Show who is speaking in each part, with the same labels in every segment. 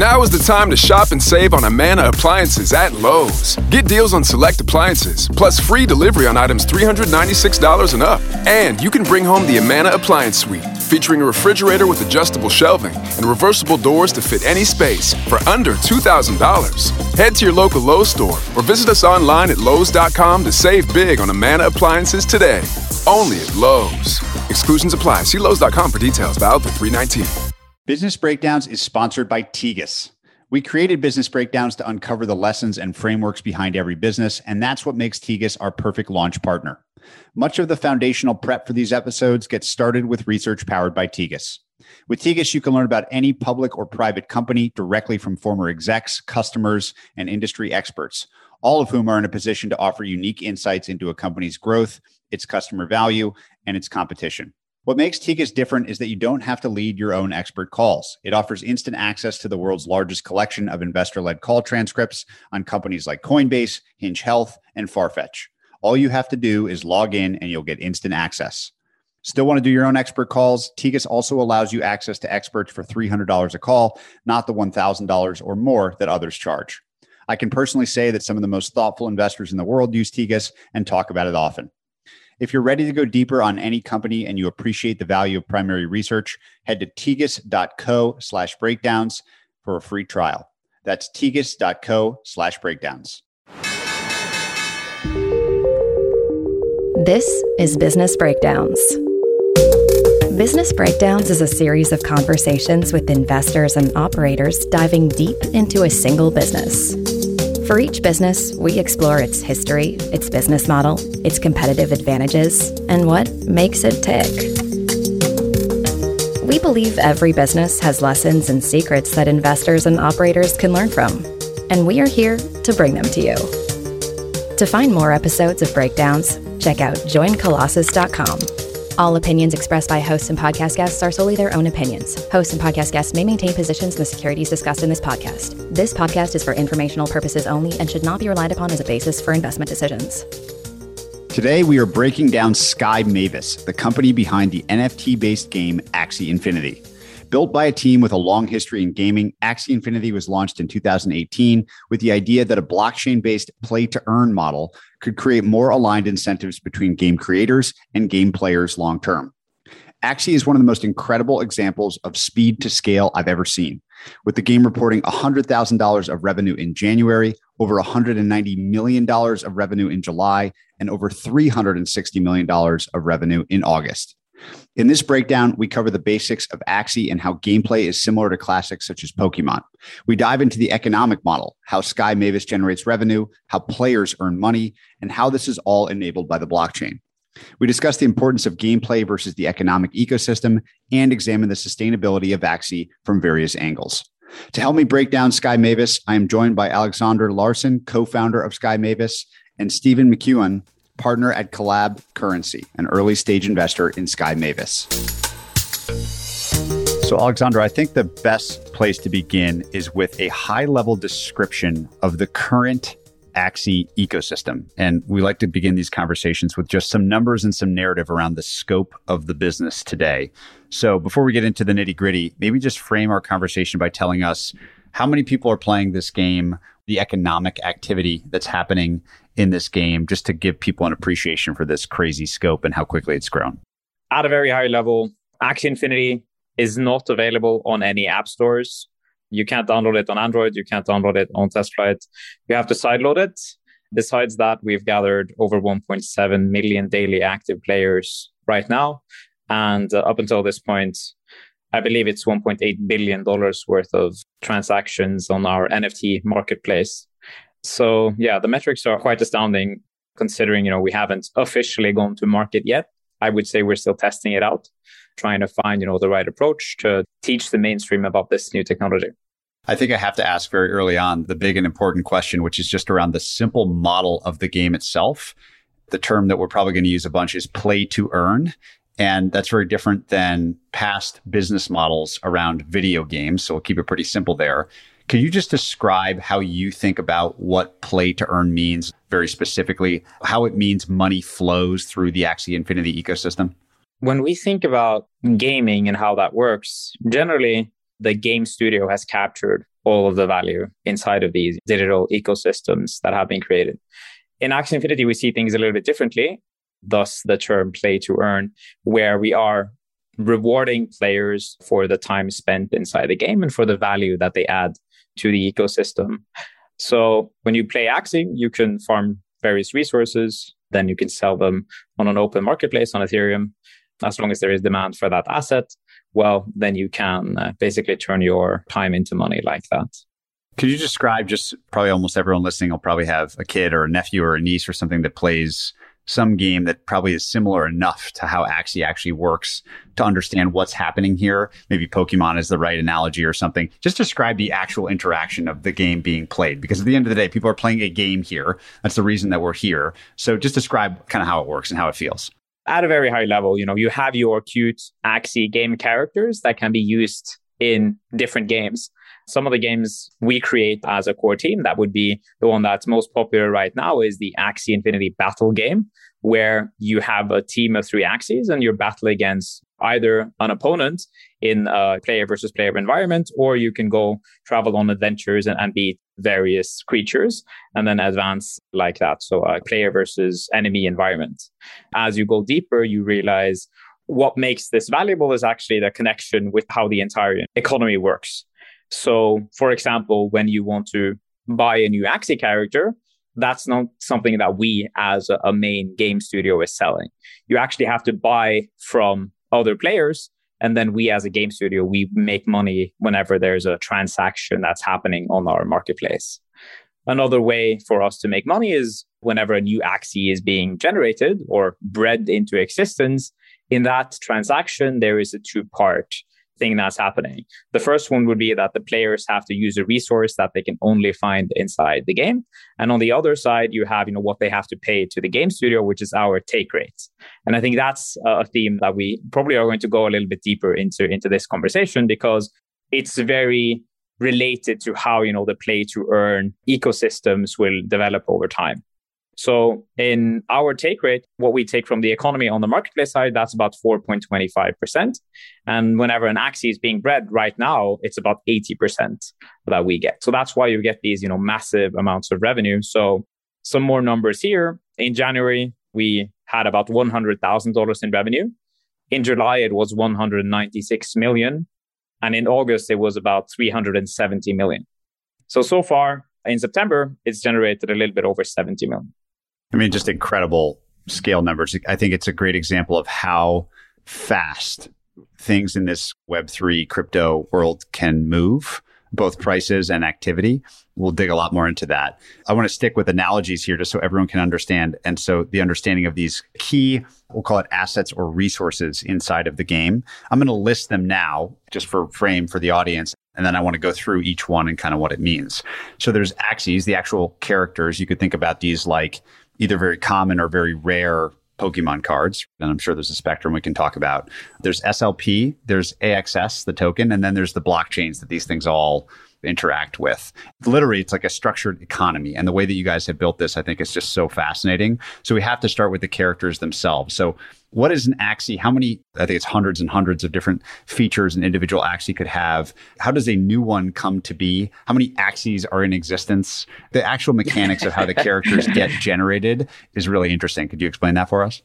Speaker 1: Now is the time to shop and save on Amana appliances at Lowe's. Get deals on select appliances, plus free delivery on items $396 and up. And you can bring home the Amana Appliance Suite, featuring a refrigerator with adjustable shelving and reversible doors to fit any space for under $2,000. Head to your local Lowe's store or visit us online at Lowe's.com to save big on Amana appliances today. Only at Lowe's. Exclusions apply. See Lowe's.com for details. Valid through 319.
Speaker 2: Business Breakdowns is sponsored by Tegus. We created Business Breakdowns to uncover the lessons and frameworks behind every business, and that's what makes Tegus our perfect launch partner. Much of the foundational prep for these episodes gets started with research powered by Tegus. With Tegus, you can learn about any public or private company directly from former execs, customers, and industry experts, all of whom are in a position to offer unique insights into a company's growth, its customer value, and its competition. What makes Tegus different is that you don't have to lead your own expert calls. It offers instant access to the world's largest collection of investor led call transcripts on companies like Coinbase, Hinge Health, and Farfetch. All you have to do is log in and you'll get instant access. Still want to do your own expert calls? Tegus also allows you access to experts for $300 a call, not the $1,000 or more that others charge. I can personally say that some of the most thoughtful investors in the world use Tegus and talk about it often. If you're ready to go deeper on any company and you appreciate the value of primary research, head to tegus.co slash breakdowns for a free trial. That's tegus.co slash breakdowns.
Speaker 3: This is Business Breakdowns. Business Breakdowns is a series of conversations with investors and operators diving deep into a single business. For each business, we explore its history, its business model, its competitive advantages, and what makes it tick. We believe every business has lessons and secrets that investors and operators can learn from, and we are here to bring them to you. To find more episodes of Breakdowns, check out joincolossus.com. All opinions expressed by hosts and podcast guests are solely their own opinions. Hosts and podcast guests may maintain positions in the securities discussed in this podcast. This podcast is for informational purposes only and should not be relied upon as a basis for investment decisions.
Speaker 2: Today, we are breaking down Sky Mavis, the company behind the NFT based game Axie Infinity. Built by a team with a long history in gaming, Axie Infinity was launched in 2018 with the idea that a blockchain based play to earn model could create more aligned incentives between game creators and game players long term. Axie is one of the most incredible examples of speed to scale I've ever seen, with the game reporting $100,000 of revenue in January, over $190 million of revenue in July, and over $360 million of revenue in August. In this breakdown, we cover the basics of Axie and how gameplay is similar to classics such as Pokemon. We dive into the economic model, how Sky Mavis generates revenue, how players earn money, and how this is all enabled by the blockchain. We discuss the importance of gameplay versus the economic ecosystem and examine the sustainability of Axie from various angles. To help me break down Sky Mavis, I am joined by Aleksander Larsen, co founder of Sky Mavis, and Stephen McKeon, partner at Collab Currency, an early stage investor in Sky Mavis. So, Aleksander, I think the best place to begin is with a high level description of the current Axie ecosystem. And we like to begin these conversations with just some numbers and some narrative around the scope of the business today. So, before we get into the nitty gritty, maybe just frame our conversation by telling us how many people are playing this game, the economic activity that's happening in this game, just to give people an appreciation for this crazy scope and how quickly it's grown.
Speaker 4: At a very high level, Axie Infinity is not available on any app stores. You can't download it on Android. You can't download it on TestFlight. You have to sideload it. Besides that, we've gathered over 1.7 million daily active players right now. And uh, up until this point, I believe it's $1.8 billion worth of transactions on our NFT marketplace. So yeah, the metrics are quite astounding considering, you know, we haven't officially gone to market yet. I would say we're still testing it out, trying to find, you know, the right approach to teach the mainstream about this new technology.
Speaker 2: I think I have to ask very early on the big and important question, which is just around the simple model of the game itself. The term that we're probably going to use a bunch is play to earn. And that's very different than past business models around video games. So we'll keep it pretty simple there. Could you just describe how you think about what play to earn means very specifically, how it means money flows through the Axie Infinity ecosystem?
Speaker 4: When we think about gaming and how that works, generally the game studio has captured all of the value inside of these digital ecosystems that have been created. In Axie Infinity, we see things a little bit differently, thus the term play to earn, where we are rewarding players for the time spent inside the game and for the value that they add to the ecosystem. So when you play Axie, you can farm various resources, then you can sell them on an open marketplace on Ethereum. As long as there is demand for that asset, well, then you can uh, basically turn your time into money like that.
Speaker 2: Could you describe just probably almost everyone listening will probably have a kid or a nephew or a niece or something that plays some game that probably is similar enough to how Axie actually works to understand what's happening here. Maybe Pokemon is the right analogy or something. Just describe the actual interaction of the game being played. Because at the end of the day, people are playing a game here. That's the reason that we're here. So just describe kind of how it works and how it feels.
Speaker 4: At a very high level, you know, you have your cute Axie game characters that can be used in different games some of the games we create as a core team, that would be the one that's most popular right now is the Axie Infinity Battle game, where you have a team of three Axies and you're battling against either an opponent in a player versus player environment, or you can go travel on adventures and, and beat various creatures and then advance like that. So a player versus enemy environment. As you go deeper, you realize what makes this valuable is actually the connection with how the entire economy works. So, for example, when you want to buy a new Axie character, that's not something that we as a, main game studio is selling. You actually have to buy from other players. And then we as a game studio, we make money whenever there's a transaction that's happening on our marketplace. Another way for us to make money is whenever a new Axie is being generated or bred into existence. In that transaction, there is a two part thing that's happening. The first one would be that the players have to use a resource that they can only find inside the game. And on the other side, you have, you know, what they have to pay to the game studio, which is our take rates. And I think that's a theme that we probably are going to go a little bit deeper into, into this conversation because it's very related to how, you know, the play to earn ecosystems will develop over time. So in our take rate, what we take from the economy on the marketplace side, that's about 4.25%. And whenever an Axie is being bred right now, it's about 80% that we get. So that's why you get these, you know, massive amounts of revenue. So some more numbers here. In January, we had about $100,000 in revenue. In July, it was 196 million. And in August, it was about 370 million. So, so far in September, it's generated a little bit over 70 million.
Speaker 2: I mean, just incredible scale numbers. I think it's a great example of how fast things in this Web3 crypto world can move, both prices and activity. We'll dig a lot more into that. I want to stick with analogies here just so everyone can understand. And so the understanding of these key, we'll call it assets or resources inside of the game. I'm going to list them now just for frame for the audience. And then I want to go through each one and kind of what it means. So there's Axies, the actual characters. You could think about these like either very common or very rare Pokemon cards. And I'm sure there's a spectrum we can talk about. There's SLP, there's AXS, the token, and then there's the blockchains that these things all interact with. Literally, it's like a structured economy. And the way that you guys have built this, I think is just so fascinating. So we have to start with the characters themselves. So what is an Axie? How many, I think it's hundreds and hundreds of different features an individual Axie could have. How does a new one come to be? How many Axies are in existence? The actual mechanics of how the characters get generated is really interesting. Could you explain that for us?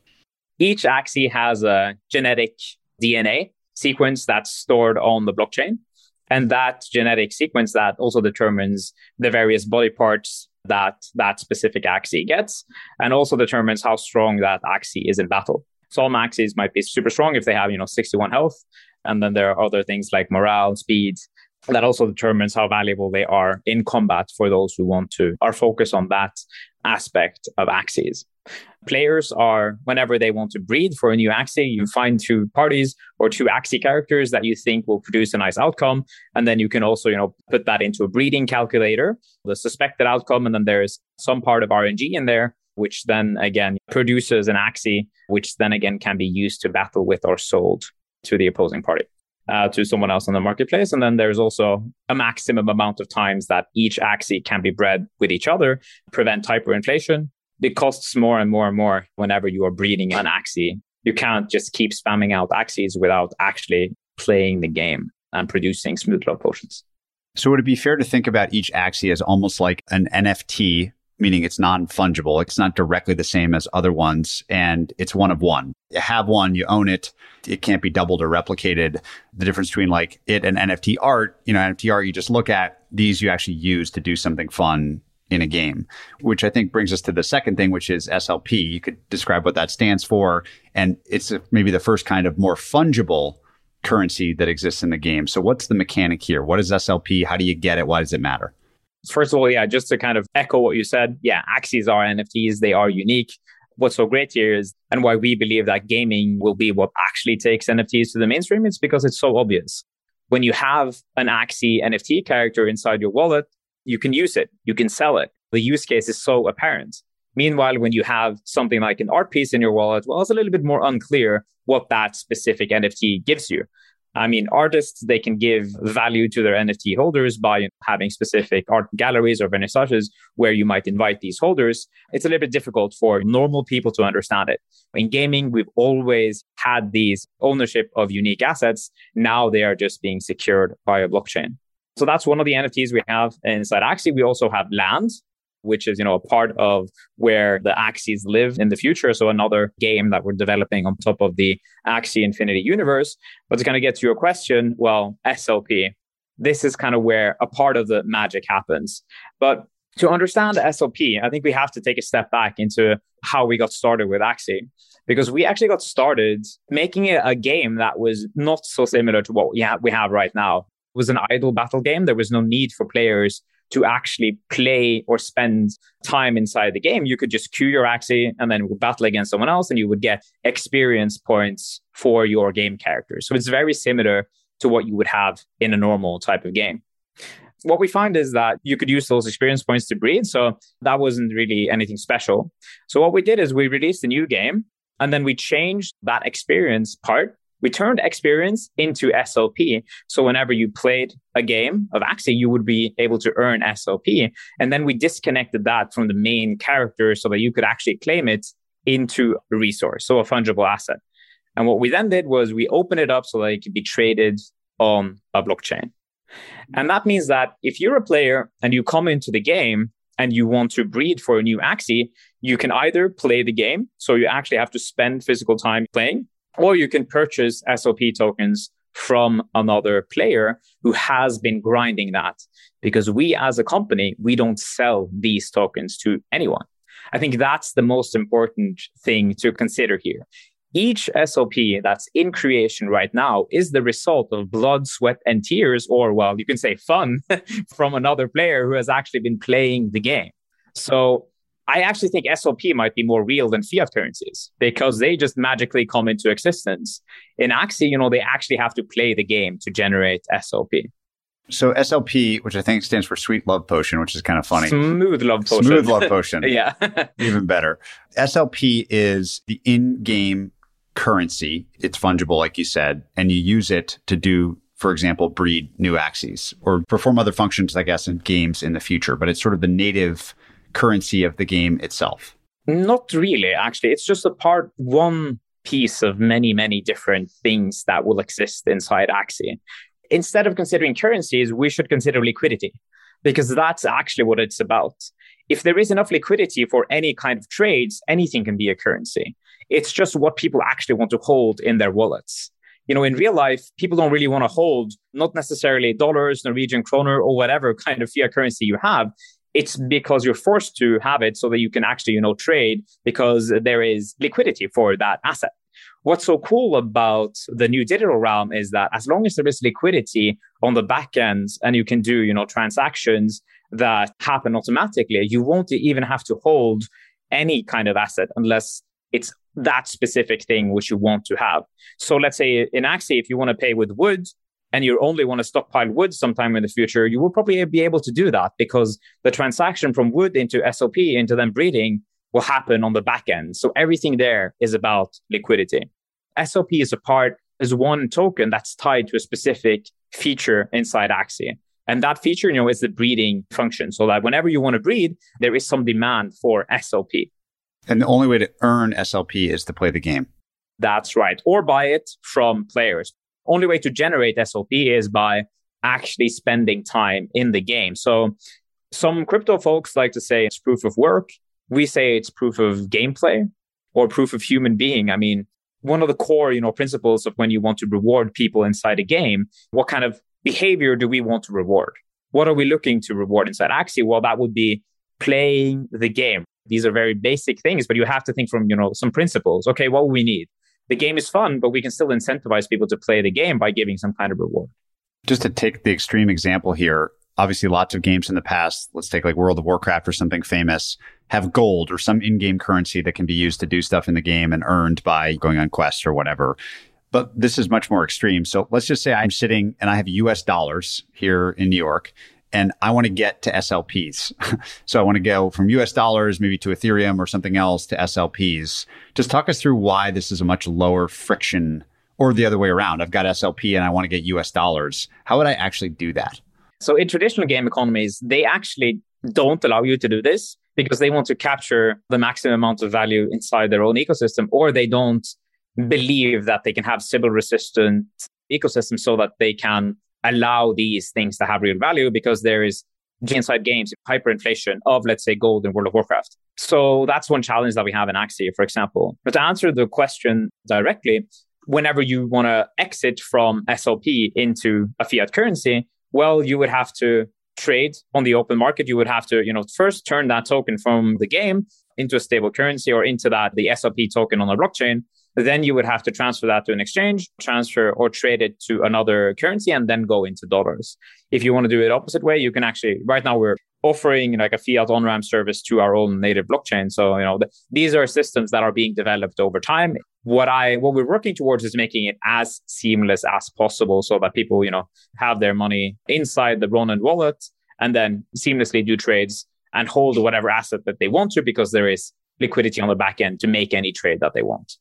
Speaker 4: Each Axie has a genetic DNA sequence that's stored on the blockchain. And that genetic sequence that also determines the various body parts that that specific Axie gets and also determines how strong that Axie is in battle. Some Axies might be super strong if they have, you know, 61 health. And then there are other things like morale, speed, that also determines how valuable they are in combat for those who want to are focused on that aspect of Axies. Players are, whenever they want to breed for a new Axie, you find two parties or two Axie characters that you think will produce a nice outcome. And then you can also, you know, put that into a breeding calculator, the suspected outcome. And then there's some part of RNG in there which then again produces an Axie, which then again can be used to battle with or sold to the opposing party. Uh, to someone else on the marketplace. And then there's also a maximum amount of times that each Axie can be bred with each other, prevent hyperinflation. It costs more and more and more whenever you are breeding an Axie. You can't just keep spamming out Axies without actually playing the game and producing smooth love potions.
Speaker 2: So would it be fair to think about each Axie as almost like an NFT, meaning it's non fungible? It's not directly the same as other ones and it's one of one. You have one, you own it. It can't be doubled or replicated. The difference between like it and NFT art, you know, NFT art you just look at, these you actually use to do something fun in a game, which I think brings us to the second thing, which is SLP. You could describe what that stands for. And it's maybe the first kind of more fungible currency that exists in the game. So what's the mechanic here? What is SLP? How do you get it? Why does it matter?
Speaker 4: First of all, yeah, just to kind of echo what you said, yeah, Axies are NFTs. They are unique. What's so great here is, and why we believe that gaming will be what actually takes NFTs to the mainstream, is because it's so obvious. When you have an Axie NFT character inside your wallet, you can use it, you can sell it. The use case is so apparent. Meanwhile, when you have something like an art piece in your wallet, well, it's a little bit more unclear what that specific NFT gives you. I mean, artists, they can give value to their NFT holders by having specific art galleries or vernissages where you might invite these holders. It's a little bit difficult for normal people to understand it. In gaming, we've always had these ownership of unique assets. Now they are just being secured by a blockchain. So that's one of the NFTs we have inside Axie. We also have land, which is, you know, a part of where the Axies live in the future. So another game that we're developing on top of the Axie Infinity universe. But to kind of get to your question, well, SLP, this is kind of where a part of the magic happens. But to understand SLP, I think we have to take a step back into how we got started with Axie, because we actually got started making it a game that was not so similar to what we we have right now was an idle battle game. There was no need for players to actually play or spend time inside the game. You could just queue your Axie and then battle against someone else, and you would get experience points for your game character. So it's very similar to what you would have in a normal type of game. What we find is that you could use those experience points to breed. So that wasn't really anything special. So what we did is we released a new game and then we changed that experience part we turned experience into SLP. So whenever you played a game of Axie, you would be able to earn SLP. And then we disconnected that from the main character so that you could actually claim it into a resource, so a fungible asset. And what we then did was we opened it up so that it could be traded on a blockchain. And that means that if you're a player and you come into the game and you want to breed for a new Axie, you can either play the game. So you actually have to spend physical time playing, or you can purchase SLP tokens from another player who has been grinding that because we as a company, we don't sell these tokens to anyone. I think that's the most important thing to consider here. Each SLP that's in creation right now is the result of blood, sweat, and tears, or well, you can say fun from another player who has actually been playing the game. So I actually think SLP might be more real than fiat currencies because they just magically come into existence. In Axie, you know, they actually have to play the game to generate SLP.
Speaker 2: So SLP, which I think stands for Sweet Love Potion, which is kind of funny.
Speaker 4: Smooth Love Potion.
Speaker 2: Smooth Love Potion.
Speaker 4: yeah.
Speaker 2: Even better. SLP is the in-game currency. It's fungible, like you said, and you use it to do for example, breed new Axies or perform other functions, I guess, in games in the future. But it's sort of the native currency of the game itself?
Speaker 4: Not really, actually. It's just a part, one piece of many, many different things that will exist inside Axie. Instead of considering currencies, we should consider liquidity because that's actually what it's about. If there is enough liquidity for any kind of trades, anything can be a currency. It's just what people actually want to hold in their wallets. You know, in real life, people don't really want to hold not necessarily dollars, Norwegian kroner, or whatever kind of fiat currency you have it's because you're forced to have it so that you can actually, you know, trade because there is liquidity for that asset. What's so cool about the new digital realm is that as long as there is liquidity on the back end and you can do, you know, transactions that happen automatically, you won't even have to hold any kind of asset unless it's that specific thing which you want to have. So let's say in Axie, if you want to pay with wood, and you only want to stockpile wood sometime in the future, you will probably be able to do that because the transaction from wood into SLP into then breeding will happen on the back end. So everything there is about liquidity. SLP is a part, is one token that's tied to a specific feature inside Axie. And that feature, you know, is the breeding function. So that whenever you want to breed, there is some demand for SLP.
Speaker 2: And the only way to earn SLP is to play the game.
Speaker 4: That's right. Or buy it from players only way to generate SLP is by actually spending time in the game. So some crypto folks like to say it's proof of work. We say it's proof of gameplay or proof of human being. I mean, one of the core, you know, principles of when you want to reward people inside a game, what kind of behavior do we want to reward? What are we looking to reward inside Axie? Well, that would be playing the game. These are very basic things, but you have to think from, you know, some principles. Okay, what we need? The game is fun, but we can still incentivize people to play the game by giving some kind of reward.
Speaker 2: Just to take the extreme example here, obviously lots of games in the past, let's take like World of Warcraft or something famous, have gold or some in-game currency that can be used to do stuff in the game and earned by going on quests or whatever. But this is much more extreme. So let's just say I'm sitting and I have US dollars here in New York and I want to get to SLPs. so I want to go from US dollars maybe to Ethereum or something else to SLPs. Just talk us through why this is a much lower friction or the other way around. I've got SLP and I want to get US dollars. How would I actually do that?
Speaker 4: So in traditional game economies, they actually don't allow you to do this because they want to capture the maximum amount of value inside their own ecosystem, or they don't believe that they can have Sybil resistant ecosystems so that they can allow these things to have real value because there is inside games hyperinflation of let's say gold in World of Warcraft. So that's one challenge that we have in Axie, for example. But to answer the question directly, whenever you want to exit from SLP into a fiat currency, well, you would have to trade on the open market. You would have to, you know, first turn that token from the game into a stable currency or into that, the SLP token on the blockchain. Then you would have to transfer that to an exchange, transfer or trade it to another currency, and then go into dollars. If you want to do it opposite way, you can actually, right now we're offering like a fiat on ramp service to our own native blockchain. So, you know, the, these are systems that are being developed over time. What I, what we're working towards is making it as seamless as possible so that people, you know, have their money inside the Ronin wallet and then seamlessly do trades and hold whatever asset that they want to because there is liquidity on the back end to make any trade that they want.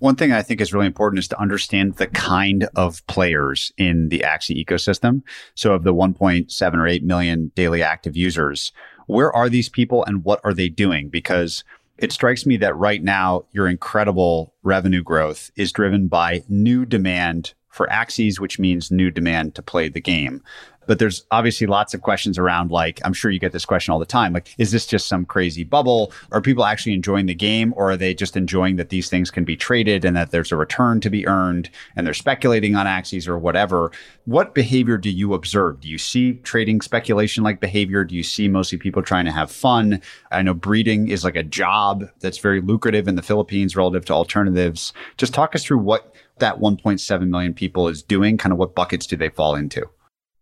Speaker 2: One thing I think is really important is to understand the kind of players in the Axie ecosystem. So of the 1.7 or 8 million daily active users, where are these people and what are they doing? Because it strikes me that right now your incredible revenue growth is driven by new demand for Axies, which means new demand to play the game. But there's obviously lots of questions around like, I'm sure you get this question all the time. Like, is this just some crazy bubble? Are people actually enjoying the game or are they just enjoying that these things can be traded and that there's a return to be earned and they're speculating on Axies or whatever? What behavior do you observe? Do you see trading speculation like behavior? Do you see mostly people trying to have fun? I know breeding is like a job that's very lucrative in the Philippines relative to alternatives. Just talk us through what that 1.7 million people is doing, kind of what buckets do they fall into?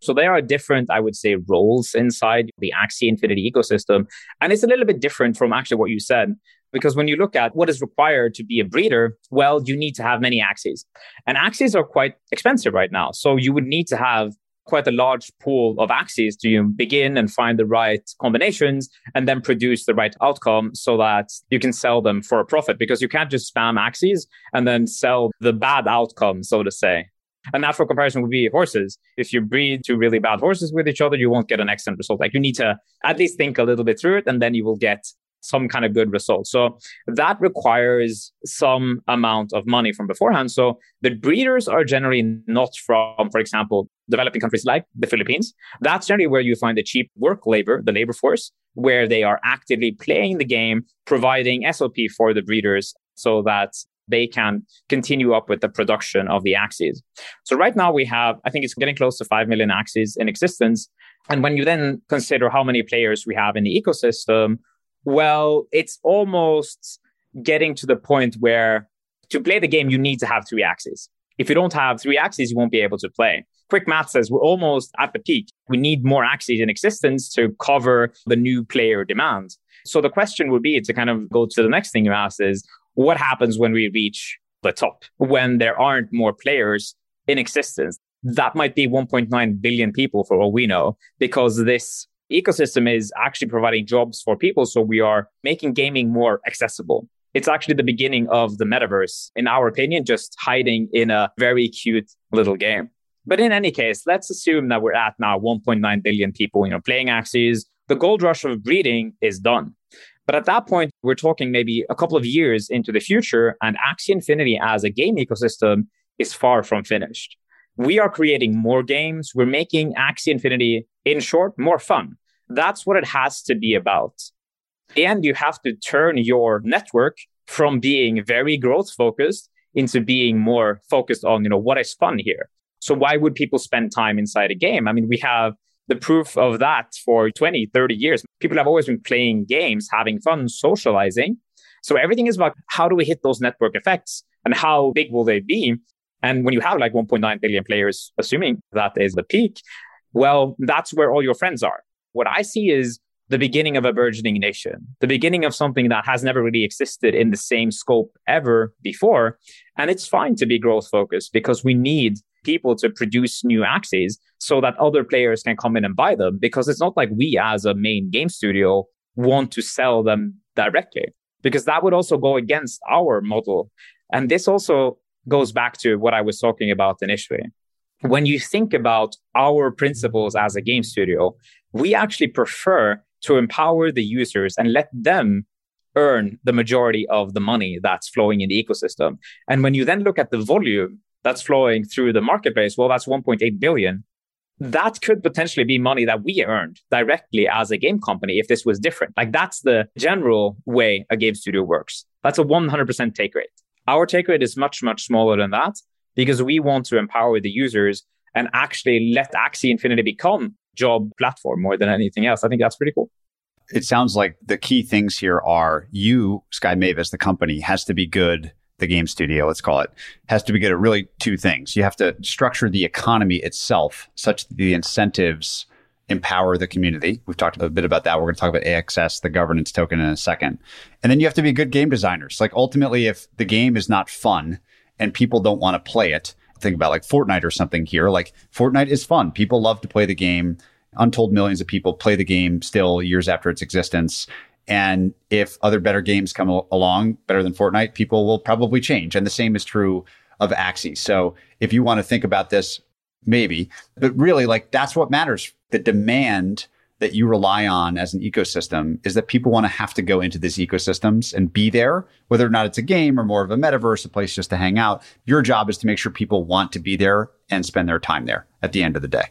Speaker 4: So there are different, I would say, roles inside the Axie Infinity ecosystem. And it's a little bit different from actually what you said. Because when you look at what is required to be a breeder, well, you need to have many Axies. And Axies are quite expensive right now. So you would need to have quite a large pool of Axies to begin and find the right combinations and then produce the right outcome so that you can sell them for a profit because you can't just spam Axies and then sell the bad outcome, so to say. A natural comparison would be horses. If you breed two really bad horses with each other, you won't get an excellent result. Like you need to at least think a little bit through it and then you will get some kind of good result. So that requires some amount of money from beforehand. So the breeders are generally not from, for example, developing countries like the Philippines. That's generally where you find the cheap work labor, the labor force, where they are actively playing the game, providing SLP for the breeders so that they can continue up with the production of the Axies. So right now we have, I think it's getting close to 5 million Axies in existence. And when you then consider how many players we have in the ecosystem, well, it's almost getting to the point where to play the game, you need to have three Axies. If you don't have three Axies, you won't be able to play. Quick math says we're almost at the peak. We need more Axies in existence to cover the new player demand. So the question would be to kind of go to the next thing you asked is what happens when we reach the top, when there aren't more players in existence? That might be 1.9 billion people for all we know, because this ecosystem is actually providing jobs for people. So we are making gaming more accessible. It's actually the beginning of the metaverse, in our opinion, just hiding in a very cute little game. But in any case, let's assume that we're at now 1.9 billion people, you know, playing Axies. The gold rush of breeding is done. But at that point, we're talking maybe a couple of years into the future, and Axie Infinity as a game ecosystem is far from finished. we are creating more games. We're making Axie Infinity, in short, more fun. That's what it has to be about. And you have to turn your network from being very growth focused into being more focused on, you know, what is fun here. So why would people spend time inside a game? I mean, we have the proof of that for 20, 30 years. People have always been playing games, having fun, socializing. So everything is about how do we hit those network effects and how big will they be? And when you have like 1.9 billion players, assuming that is the peak, well, that's where all your friends are. What I see is the beginning of a burgeoning nation, the beginning of something that has never really existed in the same scope ever before. And it's fine to be growth focused because we need people to produce new Axies so that other players can come in and buy them because it's not like we as a main game studio want to sell them directly because that would also go against our model. And this also goes back to what I was talking about initially. When you think about our principles as a game studio, we actually prefer to empower the users and let them earn the majority of the money that's flowing in the ecosystem. And when you then look at the volume that's flowing through the marketplace, well, that's 1.8 billion. That could potentially be money that we earned directly as a game company if this was different. Like that's the general way a game studio works. That's a 100% take rate. Our take rate is much, much smaller than that because we want to empower the users and actually let Axie Infinity become job platform more than anything else. I think that's pretty cool.
Speaker 2: It sounds like the key things here are you, Sky Mavis, the company, has to be good. The game studio, let's call it, has to be good at really two things. You have to structure the economy itself such that the incentives empower the community. We've talked a bit about that. We're going to talk about AXS, the governance token, in a second. And then you have to be good game designers. Like ultimately, if the game is not fun and people don't want to play it, think about like Fortnite or something here. Like Fortnite is fun. People love to play the game. Untold millions of people play the game still years after its existence. And if other better games come along, better than Fortnite, people will probably change. And the same is true of Axie. So if you want to think about this, maybe, but really, like that's what matters. The demand that you rely on as an ecosystem is that people want to have to go into these ecosystems and be there, whether or not it's a game or more of a metaverse, a place just to hang out. Your job is to make sure people want to be there and spend their time there at the end of the day.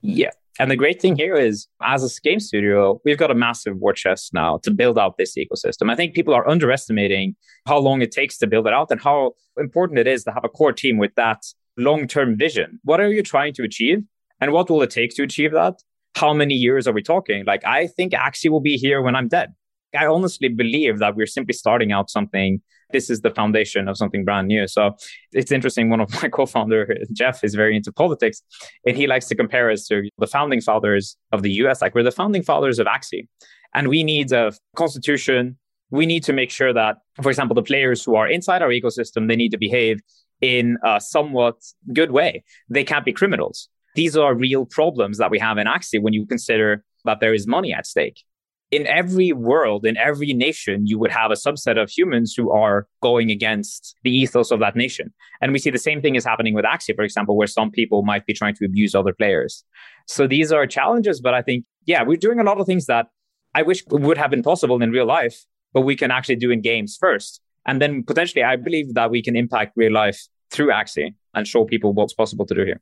Speaker 4: Yeah. And the great thing here is, as a game studio, we've got a massive war chest now to build out this ecosystem. I think people are underestimating how long it takes to build it out and how important it is to have a core team with that long term vision. What are you trying to achieve? And what will it take to achieve that? how many years are we talking? Like, I think Axie will be here when I'm dead. I honestly believe that we're simply starting out something. This is the foundation of something brand new. So it's interesting. One of my co-founder, Jeff, is very into politics, and he likes to compare us to the founding fathers of the U.S. Like we're the founding fathers of Axie, and we need a constitution. We need to make sure that, for example, the players who are inside our ecosystem, they need to behave in a somewhat good way. They can't be criminals. These are real problems that we have in Axie when you consider that there is money at stake. In every world, in every nation, you would have a subset of humans who are going against the ethos of that nation. And we see the same thing is happening with Axie, for example, where some people might be trying to abuse other players. So these are challenges, but I think, yeah, we're doing a lot of things that I wish would have been possible in real life, but we can actually do in games first. And then potentially, I believe that we can impact real life through Axie and show people what's possible to do here.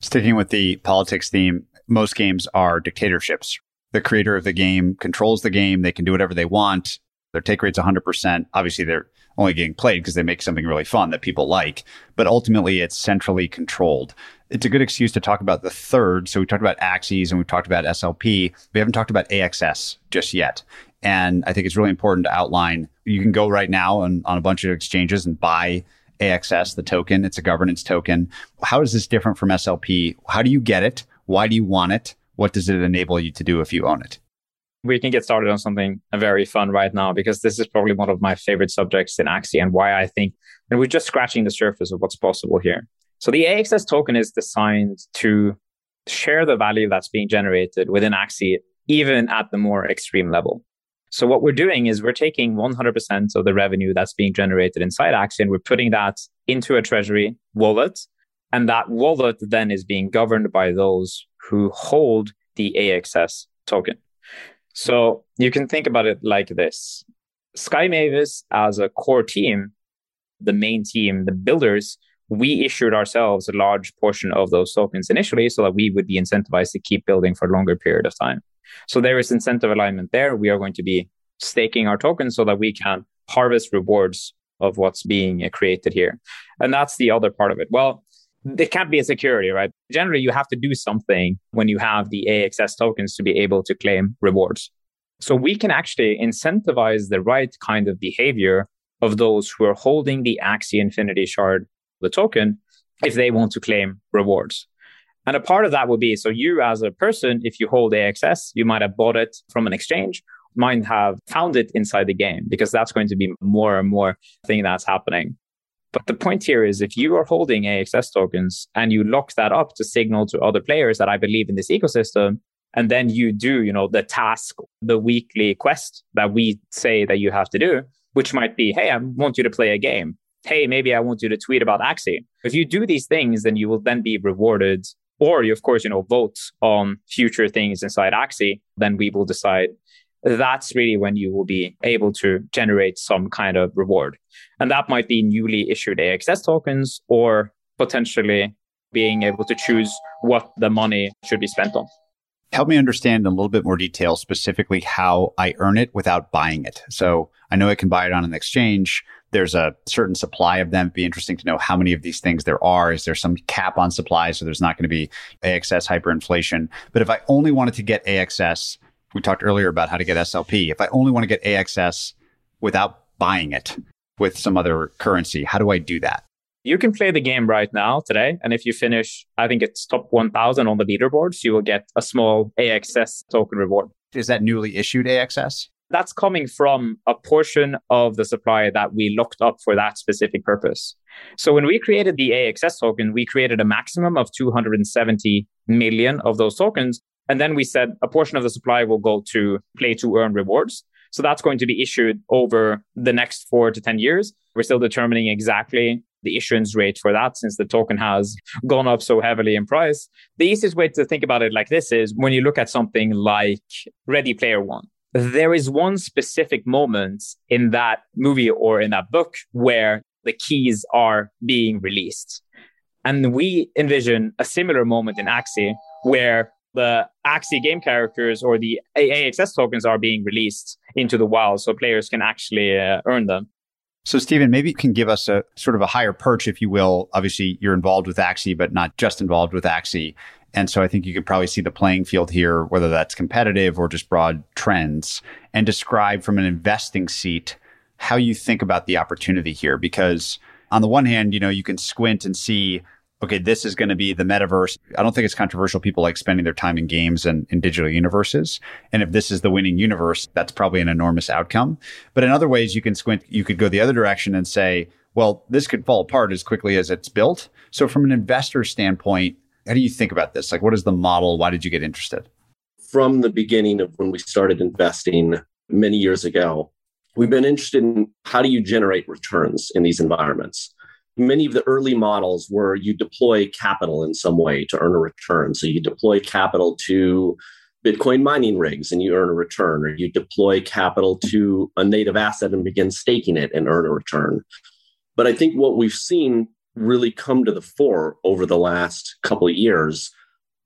Speaker 2: Sticking with the politics theme, most games are dictatorships. The creator of the game controls the game. They can do whatever they want. Their take rate's 100%. Obviously, they're only getting played because they make something really fun that people like. But ultimately, it's centrally controlled. It's a good excuse to talk about the third. So we talked about Axies and we talked about SLP. We haven't talked about AXS just yet. And I think it's really important to outline. You can go right now on, on a bunch of exchanges and buy AXS, the token. It's a governance token. How is this different from SLP? How do you get it? Why do you want it? What does it enable you to do if you own it?
Speaker 4: We can get started on something very fun right now because this is probably one of my favorite subjects in Axie and why I think, and we're just scratching the surface of what's possible here. So the AXS token is designed to share the value that's being generated within Axie, even at the more extreme level. So what we're doing is we're taking 100% of the revenue that's being generated inside Axie and we're putting that into a treasury wallet. And that wallet then is being governed by those who hold the AXS token. So you can think about it like this. Sky Mavis as a core team, the main team, the builders, we issued ourselves a large portion of those tokens initially so that we would be incentivized to keep building for a longer period of time. So there is incentive alignment there. We are going to be staking our tokens so that we can harvest rewards of what's being created here. And that's the other part of it. Well, it can't be a security, right? Generally, you have to do something when you have the AXS tokens to be able to claim rewards. So we can actually incentivize the right kind of behavior of those who are holding the Axie Infinity Shard, the token, if they want to claim rewards. And a part of that would be so you as a person, if you hold AXS, you might have bought it from an exchange, might have found it inside the game because that's going to be more and more thing that's happening. But the point here is if you are holding AXS tokens and you lock that up to signal to other players that I believe in this ecosystem, and then you do, you know, the task, the weekly quest that we say that you have to do, which might be, hey, I want you to play a game. Hey, maybe I want you to tweet about Axie. If you do these things, then you will then be rewarded. Or you, of course, you know, vote on future things inside Axie. Then we will decide that's really when you will be able to generate some kind of reward. And that might be newly issued AXS tokens or potentially being able to choose what the money should be spent on.
Speaker 2: Help me understand in a little bit more detail specifically how I earn it without buying it. So I know I can buy it on an exchange. There's a certain supply of them. It'd be interesting to know how many of these things there are. Is there some cap on supply? So there's not going to be AXS hyperinflation. But if I only wanted to get AXS, we talked earlier about how to get SLP. If I only want to get AXS without buying it with some other currency, how do I do that?
Speaker 4: You can play the game right now today. And if you finish, I think it's top 1000 on the leaderboards, you will get a small AXS token reward.
Speaker 2: Is that newly issued AXS?
Speaker 4: That's coming from a portion of the supply that we locked up for that specific purpose. So when we created the AXS token, we created a maximum of 270 million of those tokens. And then we said a portion of the supply will go to play to earn rewards. So that's going to be issued over the next four to 10 years. We're still determining exactly the issuance rate for that since the token has gone up so heavily in price. The easiest way to think about it like this is when you look at something like Ready Player One. There is one specific moment in that movie or in that book where the keys are being released. And we envision a similar moment in Axie where the Axie game characters or the AXS tokens are being released into the wild so players can actually uh, earn them.
Speaker 2: So, Stephen, maybe you can give us a sort of a higher perch, if you will. Obviously, you're involved with Axie, but not just involved with Axie. And so I think you could probably see the playing field here, whether that's competitive or just broad trends, and describe from an investing seat how you think about the opportunity here. Because on the one hand, you know, you can squint and see okay, this is going to be the metaverse. I don't think it's controversial. People like spending their time in games and in digital universes. And if this is the winning universe, that's probably an enormous outcome. But in other ways, you can squint, you could go the other direction and say, well, this could fall apart as quickly as it's built. So from an investor standpoint, how do you think about this? Like, what is the model? Why did you get interested?
Speaker 5: From the beginning of when we started investing many years ago, we've been interested in how do you generate returns in these environments? Many of the early models were you deploy capital in some way to earn a return. So you deploy capital to Bitcoin mining rigs and you earn a return, or you deploy capital to a native asset and begin staking it and earn a return. But I think what we've seen really come to the fore over the last couple of years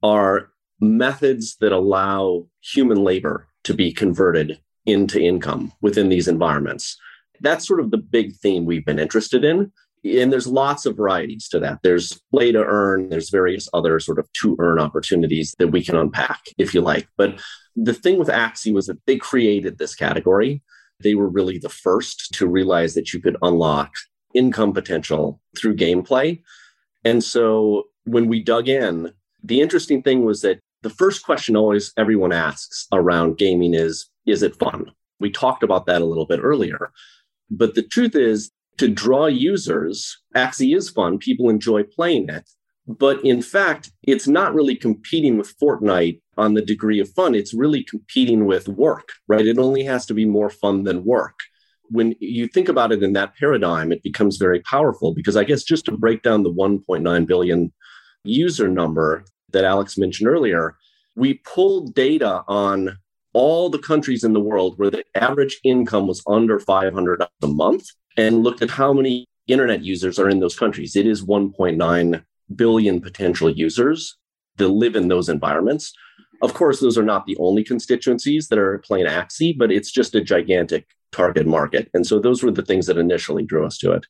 Speaker 5: are methods that allow human labor to be converted into income within these environments. That's sort of the big theme we've been interested in and there's lots of varieties to that. There's play to earn, there's various other sort of to earn opportunities that we can unpack if you like. But the thing with Axie was that they created this category. They were really the first to realize that you could unlock income potential through gameplay. And so when we dug in, the interesting thing was that the first question always everyone asks around gaming is is it fun? We talked about that a little bit earlier. But the truth is, to draw users. Axie is fun. People enjoy playing it. But in fact, it's not really competing with Fortnite on the degree of fun. It's really competing with work, right? It only has to be more fun than work. When you think about it in that paradigm, it becomes very powerful because I guess just to break down the 1.9 billion user number that Alex mentioned earlier, we pulled data on all the countries in the world where the average income was under 500 a month and looked at how many internet users are in those countries. It is 1.9 billion potential users that live in those environments. Of course, those are not the only constituencies that are playing Axie, but it's just a gigantic target market. And so those were the things that initially drew us to it.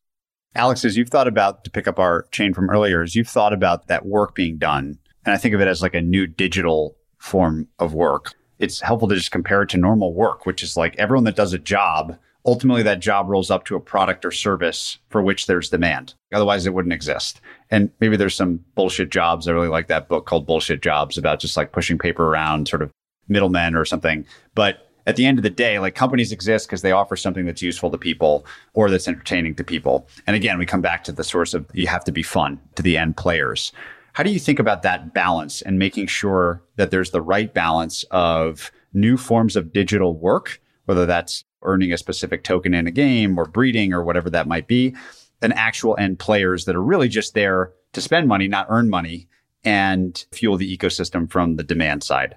Speaker 2: Alex, as you've thought about to pick up our chain from earlier, as you've thought about that work being done, and I think of it as like a new digital form of work, it's helpful to just compare it to normal work, which is like everyone that does a job, ultimately that job rolls up to a product or service for which there's demand. Otherwise, it wouldn't exist. And maybe there's some bullshit jobs. I really like that book called Bullshit Jobs about just like pushing paper around, sort of middlemen or something. But at the end of the day, like companies exist because they offer something that's useful to people or that's entertaining to people. And again, we come back to the source of you have to be fun to the end players. How do you think about that balance and making sure that there's the right balance of new forms of digital work, whether that's earning a specific token in a game or breeding or whatever that might be, and actual end players that are really just there to spend money, not earn money and fuel the ecosystem from the demand side?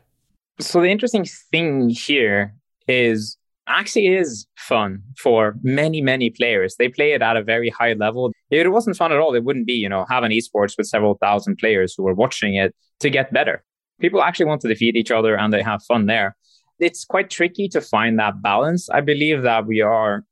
Speaker 4: So the interesting thing here is Axie is fun for many, many players. They play it at a very high level. If it wasn't fun at all, it wouldn't be, you know, having esports with several thousand players who are watching it to get better. People actually want to defeat each other and they have fun there. It's quite tricky to find that balance. I believe that we are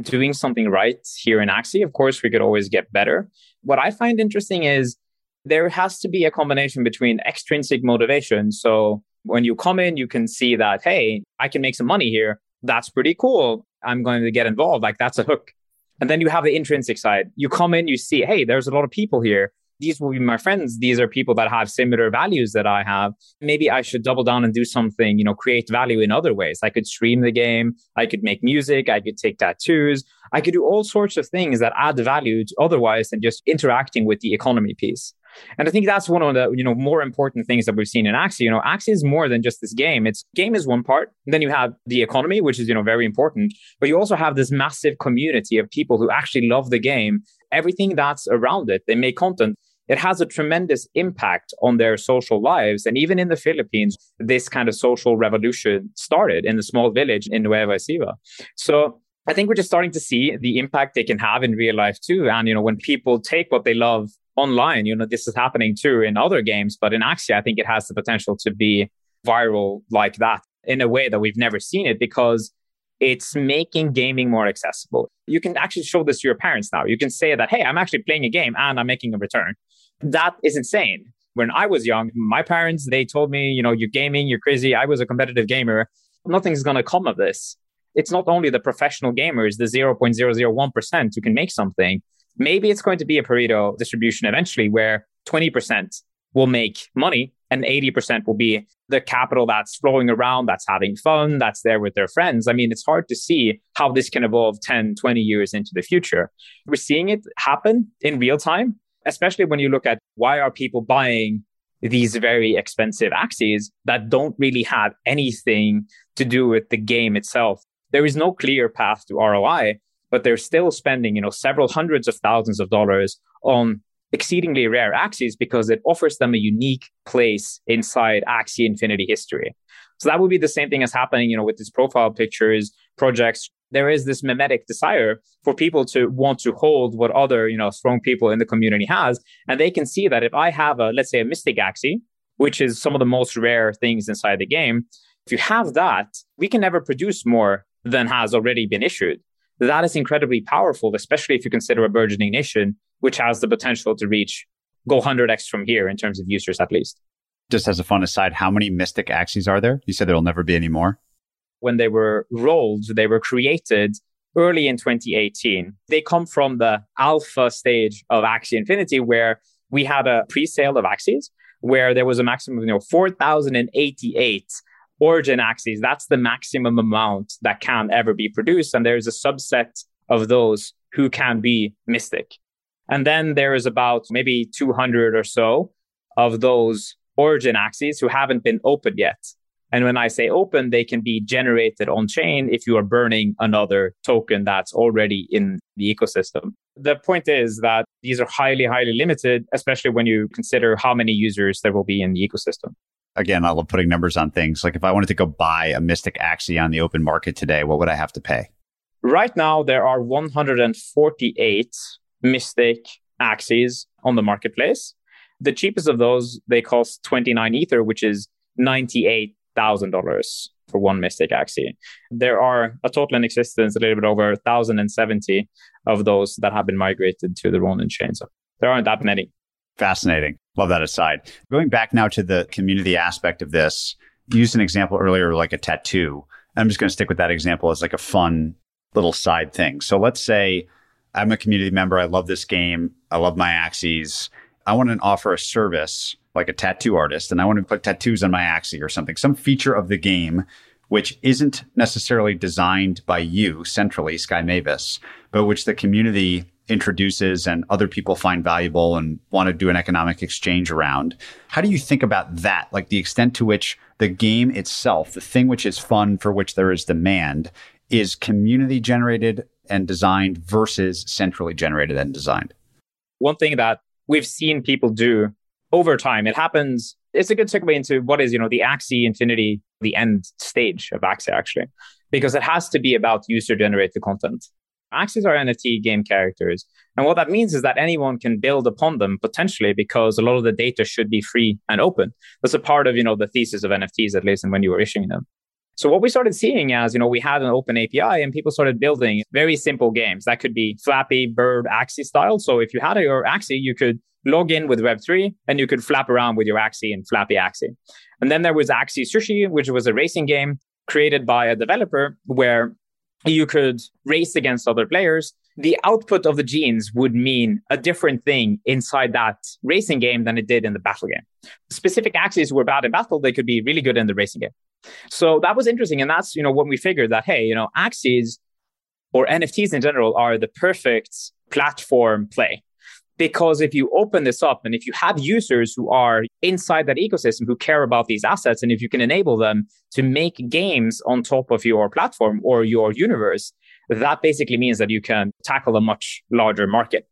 Speaker 4: doing something right here in Axie. Of course, we could always get better. What I find interesting is there has to be a combination between extrinsic motivation. So when you come in, you can see that, hey, I can make some money here. That's pretty cool. I'm going to get involved. Like that's a hook. And then you have the intrinsic side. You come in, you see, hey, there's a lot of people here. These will be my friends. These are people that have similar values that I have. Maybe I should double down and do something, you know, create value in other ways. I could stream the game. I could make music. I could take tattoos. I could do all sorts of things that add value to otherwise than just interacting with the economy piece. And I think that's one of the you know more important things that we've seen in Axie. You know, Axie is more than just this game. It's game is one part. Then you have the economy, which is you know very important, but you also have this massive community of people who actually love the game. Everything that's around it, they make content. It has a tremendous impact on their social lives. And even in the Philippines, this kind of social revolution started in the small village in Nueva Ecija. So I think we're just starting to see the impact they can have in real life too. And, you know, when people take what they love online. You know, this is happening too in other games, but in Axie, I think it has the potential to be viral like that in a way that we've never seen it because it's making gaming more accessible. You can actually show this to your parents now. You can say that, hey, I'm actually playing a game and I'm making a return. That is insane. When I was young, my parents, they told me, you know, you're gaming, you're crazy. I was a competitive gamer. Nothing's going to come of this. It's not only the professional gamers, the 0.001% who can make something maybe it's going to be a Pareto distribution eventually where 20% will make money and 80% will be the capital that's flowing around, that's having fun, that's there with their friends. I mean, it's hard to see how this can evolve 10, 20 years into the future. We're seeing it happen in real time, especially when you look at why are people buying these very expensive Axies that don't really have anything to do with the game itself. There is no clear path to ROI but they're still spending, you know, several hundreds of thousands of dollars on exceedingly rare Axies because it offers them a unique place inside Axie Infinity history. So that would be the same thing as happening, you know, with these profile pictures, projects. There is this mimetic desire for people to want to hold what other, you know, strong people in the community has. And they can see that if I have a, let's say a Mystic Axie, which is some of the most rare things inside the game, if you have that, we can never produce more than has already been issued that is incredibly powerful, especially if you consider a burgeoning nation, which has the potential to reach go 100x from here in terms of users at least.
Speaker 2: Just as a fun aside, how many Mystic Axies are there? You said there'll never be any more.
Speaker 4: When they were rolled, they were created early in 2018. They come from the alpha stage of Axie Infinity, where we had a pre-sale of Axies, where there was a maximum of you know 4,088 origin Axies, that's the maximum amount that can ever be produced. And there's a subset of those who can be mystic. And then there is about maybe 200 or so of those origin Axies who haven't been opened yet. And when I say open, they can be generated on chain if you are burning another token that's already in the ecosystem. The point is that these are highly, highly limited, especially when you consider how many users there will be in the ecosystem
Speaker 2: again, I love putting numbers on things. Like if I wanted to go buy a Mystic Axie on the open market today, what would I have to pay?
Speaker 4: Right now, there are 148 Mystic Axies on the marketplace. The cheapest of those, they cost 29 Ether, which is $98,000 for one Mystic Axie. There are a total in existence, a little bit over 1,070 of those that have been migrated to the Ronin chain. So there aren't that many.
Speaker 2: Fascinating. Love that aside. Going back now to the community aspect of this, used an example earlier like a tattoo. I'm just going to stick with that example as like a fun little side thing. So let's say I'm a community member. I love this game. I love my Axies. I want to offer a service like a tattoo artist and I want to put tattoos on my axie or something, some feature of the game which isn't necessarily designed by you centrally, Sky Mavis, but which the community introduces and other people find valuable and want to do an economic exchange around. How do you think about that? Like the extent to which the game itself, the thing which is fun for which there is demand, is community generated and designed versus centrally generated and designed?
Speaker 4: One thing that we've seen people do over time. It happens. It's a good segue into what is, you know, the Axie Infinity, the end stage of Axie, actually, because it has to be about user generated content. Axies are NFT game characters. And what that means is that anyone can build upon them potentially because a lot of the data should be free and open. That's a part of, you know, the thesis of NFTs, at least, and when you were issuing them. So what we started seeing as, you know, we had an open API and people started building very simple games. That could be Flappy Bird Axie style. So if you had your Axie, you could log in with Web3 and you could flap around with your Axie and Flappy Axie. And then there was Axie Sushi, which was a racing game created by a developer where you could race against other players. The output of the genes would mean a different thing inside that racing game than it did in the battle game. Specific Axies were bad in battle, they could be really good in the racing game. So that was interesting. And that's, you know, when we figured that, hey, you know, Axies or NFTs in general are the perfect platform play because if you open this up and if you have users who are inside that ecosystem who care about these assets, and if you can enable them to make games on top of your platform or your universe, that basically means that you can tackle a much larger market.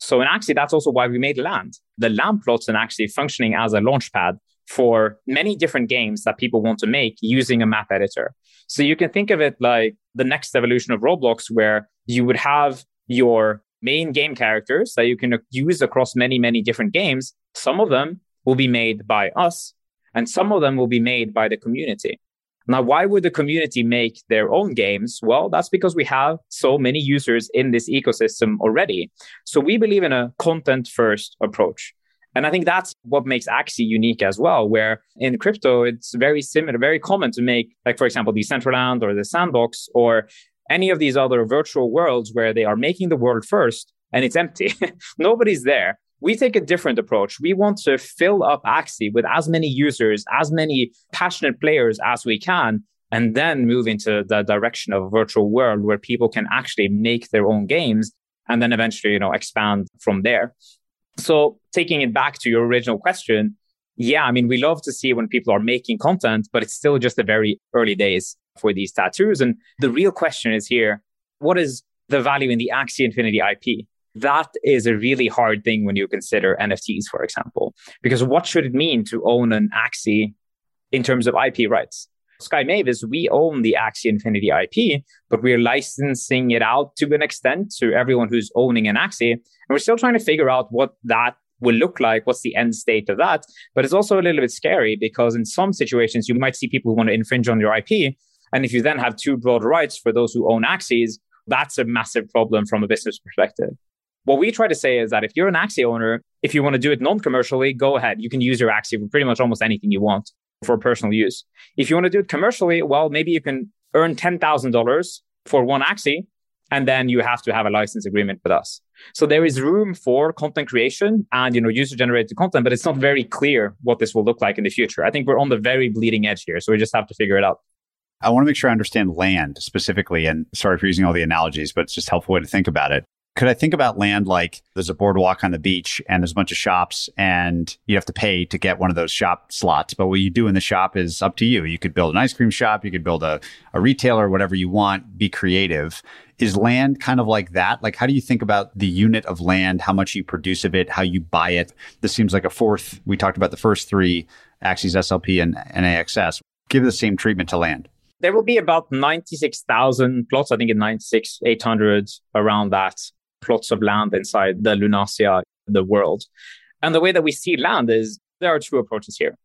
Speaker 4: So in Axie, that's also why we made Land. The Land plots and actually functioning as a launchpad for many different games that people want to make using a map editor. So you can think of it like the next evolution of Roblox, where you would have your main game characters that you can use across many, many different games. Some of them will be made by us and some of them will be made by the community. Now, why would the community make their own games? Well, that's because we have so many users in this ecosystem already. So we believe in a content first approach. And I think that's what makes Axie unique as well, where in crypto, it's very similar, very common to make, like, for example, the Decentraland or the sandbox or any of these other virtual worlds where they are making the world first and it's empty. Nobody's there. We take a different approach. We want to fill up Axie with as many users, as many passionate players as we can, and then move into the direction of a virtual world where people can actually make their own games and then eventually, you know, expand from there. So taking it back to your original question, yeah, I mean, we love to see when people are making content, but it's still just the very early days for these tattoos. And the real question is here what is the value in the Axie Infinity IP? That is a really hard thing when you consider NFTs, for example, because what should it mean to own an Axie in terms of IP rights? Sky Mavis, we own the Axie Infinity IP, but we're licensing it out to an extent to everyone who's owning an Axie. And we're still trying to figure out what that will look like, what's the end state of that. But it's also a little bit scary because in some situations, you might see people who want to infringe on your IP. And if you then have too broad rights for those who own Axies, that's a massive problem from a business perspective. What we try to say is that if you're an Axie owner, if you want to do it non commercially, go ahead. You can use your Axie for pretty much almost anything you want for personal use. If you want to do it commercially, well, maybe you can earn $10,000 for one Axie, and then you have to have a license agreement with us. So there is room for content creation and you know user generated content, but it's not very clear what this will look like in the future. I think we're on the very bleeding edge here, so we just have to figure it out.
Speaker 2: I want to make sure I understand land specifically. And sorry for using all the analogies, but it's just helpful way to think about it. Could I think about land like there's a boardwalk on the beach and there's a bunch of shops and you have to pay to get one of those shop slots. But what you do in the shop is up to you. You could build an ice cream shop, you could build a, a retailer, whatever you want, be creative. Is land kind of like that? Like, how do you think about the unit of land, how much you produce of it, how you buy it? This seems like a fourth. We talked about the first three Axies, SLP, and, and AXS. Give the same treatment to land.
Speaker 4: There will be about 96,000 plots, I think in 96, 800, around that, plots of land inside the Lunacia, the world. And the way that we see land is there are two approaches here.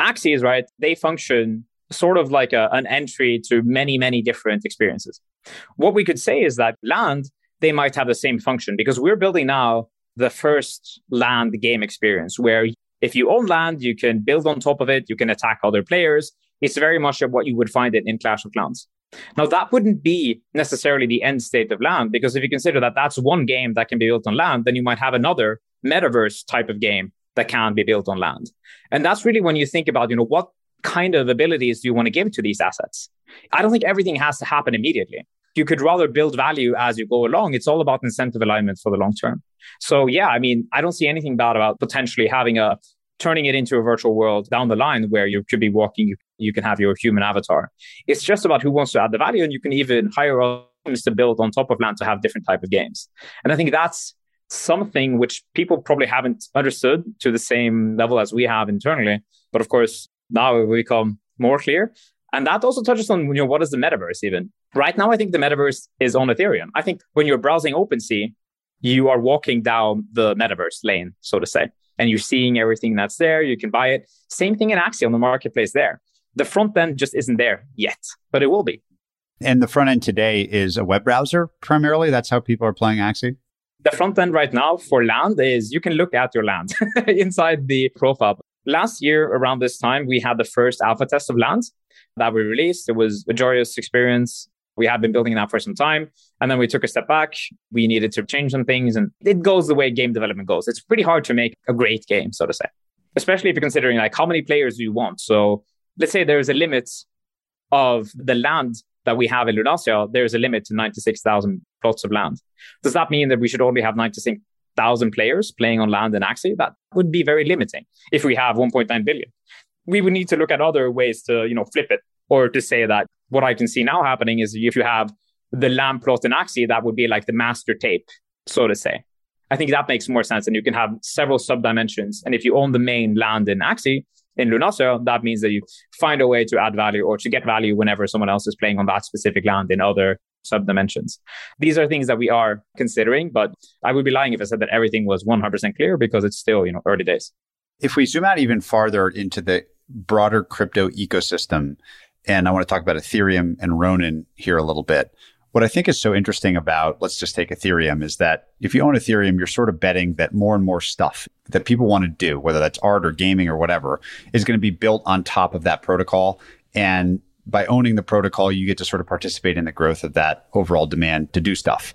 Speaker 4: Axies, right? They function sort of like a, an entry to many, many different experiences. What we could say is that land, they might have the same function because we're building now the first land game experience where if you own land, you can build on top of it, you can attack other players. It's very much what you would find it in Clash of Clans. Now, that wouldn't be necessarily the end state of land, because if you consider that that's one game that can be built on land, then you might have another metaverse type of game that can be built on land. And that's really when you think about, you know, what kind of abilities do you want to give to these assets? I don't think everything has to happen immediately. You could rather build value as you go along. It's all about incentive alignment for the long term. So yeah, I mean, I don't see anything bad about potentially having a turning it into a virtual world down the line where you could be walking, you, you can have your human avatar. It's just about who wants to add the value, and you can even hire teams to build on top of land to have different type of games. And I think that's something which people probably haven't understood to the same level as we have internally. But of course, now it will become more clear. And that also touches on, you know, what is the metaverse even? Right now, I think the metaverse is on Ethereum. I think when you're browsing OpenSea, you are walking down the metaverse lane, so to say, and you're seeing everything that's there. You can buy it. Same thing in Axie on the marketplace there. The front end just isn't there yet, but it will be.
Speaker 2: And the front end today is a web browser primarily. That's how people are playing Axie.
Speaker 4: The front end right now for land is you can look at your land inside the profile. Last year, around this time, we had the first alpha test of land that we released. It was a joyous experience. We had been building that for some time. And then we took a step back. We needed to change some things. And it goes the way game development goes. It's pretty hard to make a great game, so to say, especially if you're considering like how many players do you want. So let's say there's a limit of the land that we have in Lunacia. There's a limit to 96,000 plots of land. Does that mean that we should only have 96 thousand players playing on land and Axie, that would be very limiting if we have 1.9 billion. We would need to look at other ways to, you know, flip it or to say that what I can see now happening is if you have the land plot in Axie, that would be like the master tape, so to say. I think that makes more sense. And you can have several sub dimensions. And if you own the main land in Axie, in Lunacia, that means that you find a way to add value or to get value whenever someone else is playing on that specific land in other subdimensions. These are things that we are considering, but I would be lying if I said that everything was 100% clear because it's still, you know, early days.
Speaker 2: If we zoom out even farther into the broader crypto ecosystem, and I want to talk about Ethereum and Ronin here a little bit. What I think is so interesting about, let's just take Ethereum, is that if you own Ethereum, you're sort of betting that more and more stuff that people want to do, whether that's art or gaming or whatever, is going to be built on top of that protocol. And by owning the protocol, you get to sort of participate in the growth of that overall demand to do stuff.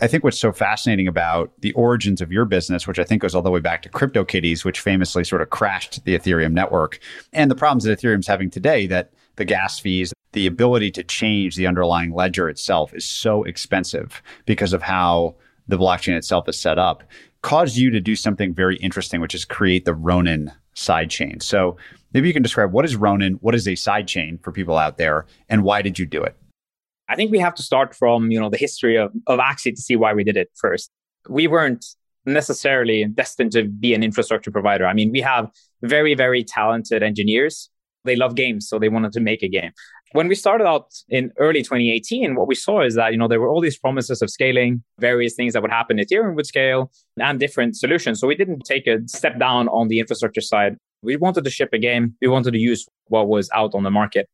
Speaker 2: I think what's so fascinating about the origins of your business, which I think goes all the way back to CryptoKitties, which famously sort of crashed the Ethereum network, and the problems that Ethereum's having today that the gas fees, the ability to change the underlying ledger itself is so expensive because of how the blockchain itself is set up, caused you to do something very interesting, which is create the Ronin sidechain. So maybe you can describe what is Ronin, what is a sidechain for people out there, and why did you do it?
Speaker 4: I think we have to start from you know the history of, of Axie to see why we did it first. We weren't necessarily destined to be an infrastructure provider. I mean, we have very, very talented engineers. They love games, so they wanted to make a game. When we started out in early 2018, what we saw is that, you know, there were all these promises of scaling, various things that would happen. Ethereum would scale and different solutions. So we didn't take a step down on the infrastructure side. We wanted to ship a game. We wanted to use what was out on the market.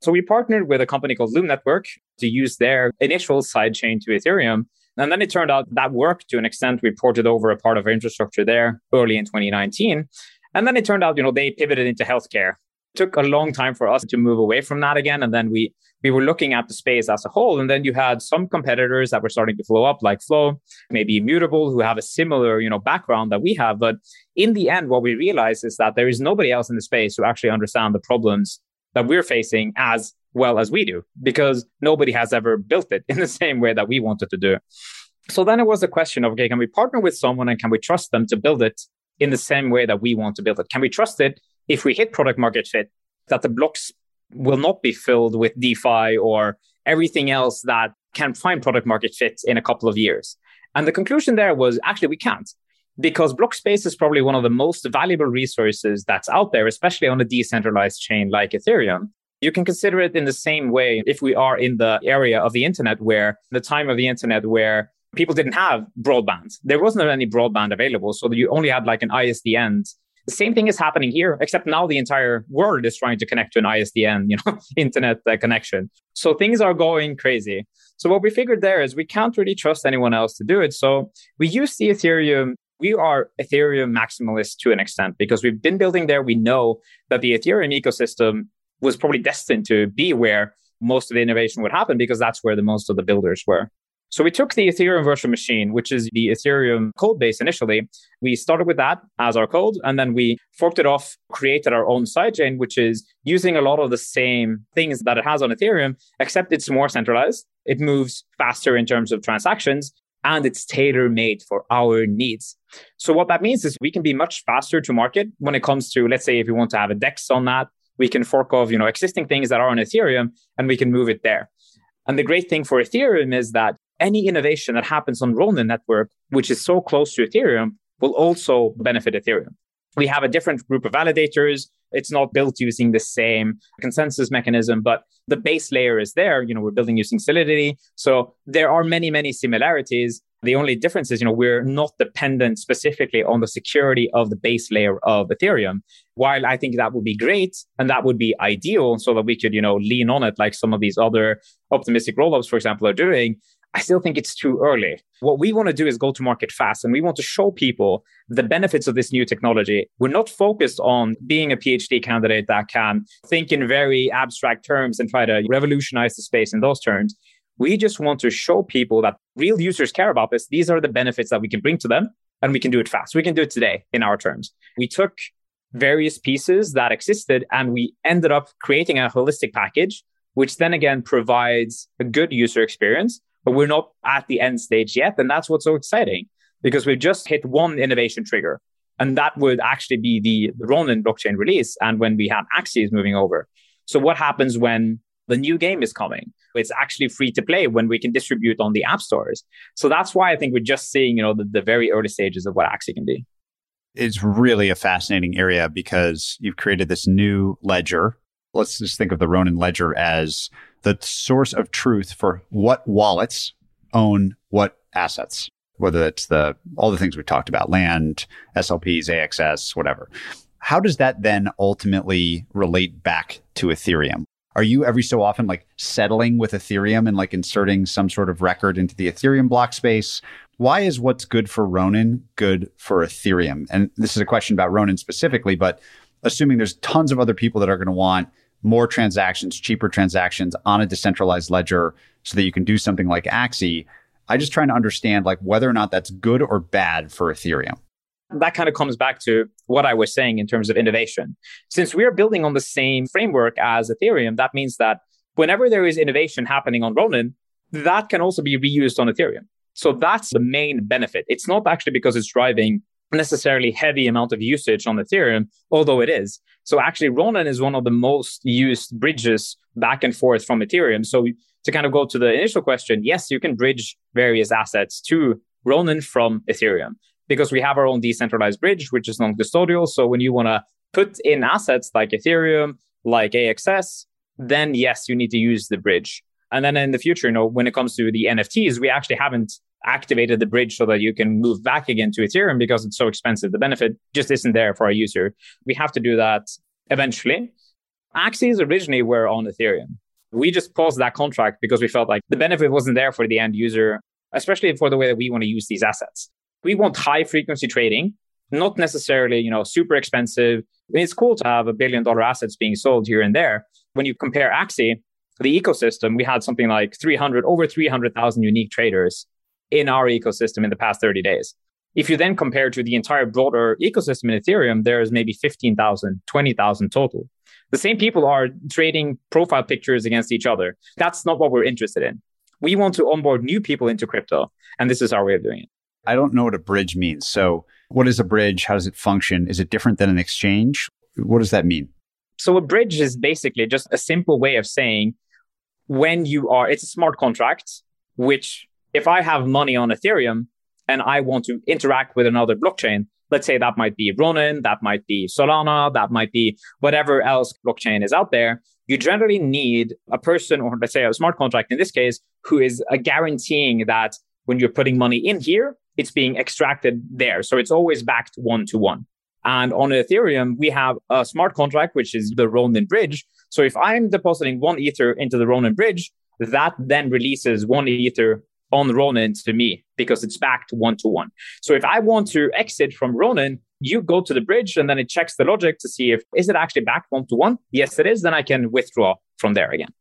Speaker 4: So we partnered with a company called Loom Network to use their initial sidechain to Ethereum. And then it turned out that worked to an extent. We ported over a part of our infrastructure there early in 2019. And then it turned out, you know, they pivoted into healthcare took a long time for us to move away from that again. And then we we were looking at the space as a whole. And then you had some competitors that were starting to flow up, like Flow, maybe Immutable, who have a similar, you know, background that we have. But in the end, what we realized is that there is nobody else in the space who actually understand the problems that we're facing as well as we do, because nobody has ever built it in the same way that we wanted to do. So then it was a question of, okay, can we partner with someone and can we trust them to build it in the same way that we want to build it? Can we trust it if we hit product market fit, that the blocks will not be filled with DeFi or everything else that can find product market fit in a couple of years. And the conclusion there was actually we can't because block space is probably one of the most valuable resources that's out there, especially on a decentralized chain like Ethereum. You can consider it in the same way if we are in the area of the internet where the time of the internet where people didn't have broadband. There wasn't any broadband available. So you only had like an ISDN. Same thing is happening here, except now the entire world is trying to connect to an ISDN, you know, internet uh, connection. So things are going crazy. So what we figured there is we can't really trust anyone else to do it. So we use the Ethereum. We are Ethereum maximalists to an extent because we've been building there. We know that the Ethereum ecosystem was probably destined to be where most of the innovation would happen because that's where the most of the builders were. So we took the Ethereum virtual machine, which is the Ethereum code base initially. We started with that as our code, and then we forked it off, created our own sidechain, which is using a lot of the same things that it has on Ethereum, except it's more centralized. It moves faster in terms of transactions, and it's tailor made for our needs. So what that means is we can be much faster to market when it comes to, let's say, if you want to have a DEX on that, we can fork off, you know, existing things that are on Ethereum and we can move it there. And the great thing for Ethereum is that any innovation that happens on Ronin network, which is so close to Ethereum, will also benefit Ethereum. We have a different group of validators. It's not built using the same consensus mechanism, but the base layer is there. You know, we're building using Solidity. So there are many, many similarities. The only difference is, you know, we're not dependent specifically on the security of the base layer of Ethereum. While I think that would be great and that would be ideal so that we could, you know, lean on it like some of these other optimistic rollups, for example, are doing. I still think it's too early. What we want to do is go to market fast and we want to show people the benefits of this new technology. We're not focused on being a PhD candidate that can think in very abstract terms and try to revolutionize the space in those terms. We just want to show people that real users care about this. These are the benefits that we can bring to them and we can do it fast. We can do it today in our terms. We took various pieces that existed and we ended up creating a holistic package, which then again provides a good user experience but we're not at the end stage yet. And that's what's so exciting because we've just hit one innovation trigger. And that would actually be the, Ronin blockchain release and when we have Axies moving over. So what happens when the new game is coming? It's actually free to play when we can distribute on the app stores. So that's why I think we're just seeing, you know, the, the very early stages of what Axie can be.
Speaker 2: It's really a fascinating area because you've created this new ledger. Let's just think of the Ronin ledger as the source of truth for what wallets own what assets, whether it's the all the things we've talked about, land, SLPs, AXS, whatever. How does that then ultimately relate back to Ethereum? Are you every so often like settling with Ethereum and like inserting some sort of record into the Ethereum block space? Why is what's good for Ronin good for Ethereum? And this is a question about Ronin specifically, but assuming there's tons of other people that are going to want more transactions, cheaper transactions on a decentralized ledger so that you can do something like Axie. I just trying to understand like whether or not that's good or bad for Ethereum.
Speaker 4: That kind of comes back to what I was saying in terms of innovation. Since we are building on the same framework as Ethereum, that means that whenever there is innovation happening on Ronin, that can also be reused on Ethereum. So that's the main benefit. It's not actually because it's driving necessarily heavy amount of usage on Ethereum, although it is. So actually, Ronin is one of the most used bridges back and forth from Ethereum. So to kind of go to the initial question, yes, you can bridge various assets to Ronin from Ethereum because we have our own decentralized bridge, which is non-custodial. So when you want to put in assets like Ethereum, like AXS, then yes, you need to use the bridge. And then in the future, you know, when it comes to the NFTs, we actually haven't activated the bridge so that you can move back again to Ethereum because it's so expensive. The benefit just isn't there for a user. We have to do that eventually. Axies originally were on Ethereum. We just paused that contract because we felt like the benefit wasn't there for the end user, especially for the way that we want to use these assets. We want high frequency trading, not necessarily, you know, super expensive. I mean, it's cool to have a billion dollar assets being sold here and there. When you compare Axie, the ecosystem, we had something like 300, over 300,000 unique traders in our ecosystem in the past 30 days. If you then compare to the entire broader ecosystem in Ethereum, there's maybe 15,000, 20,000 total. The same people are trading profile pictures against each other. That's not what we're interested in. We want to onboard new people into crypto, and this is our way of doing it.
Speaker 2: I don't know what a bridge means. So, what is a bridge? How does it function? Is it different than an exchange? What does that mean?
Speaker 4: So, a bridge is basically just a simple way of saying when you are, it's a smart contract, which if I have money on Ethereum and I want to interact with another blockchain, let's say that might be Ronin, that might be Solana, that might be whatever else blockchain is out there, you generally need a person, or let's say a smart contract in this case, who is uh, guaranteeing that when you're putting money in here, it's being extracted there. So it's always backed one to one. And on Ethereum, we have a smart contract, which is the Ronin bridge. So if I'm depositing one Ether into the Ronin bridge, that then releases one Ether on Ronin to me because it's backed one to one. So if I want to exit from Ronin, you go to the bridge and then it checks the logic to see if is it actually backed one to one? Yes, it is. Then I can withdraw from there again.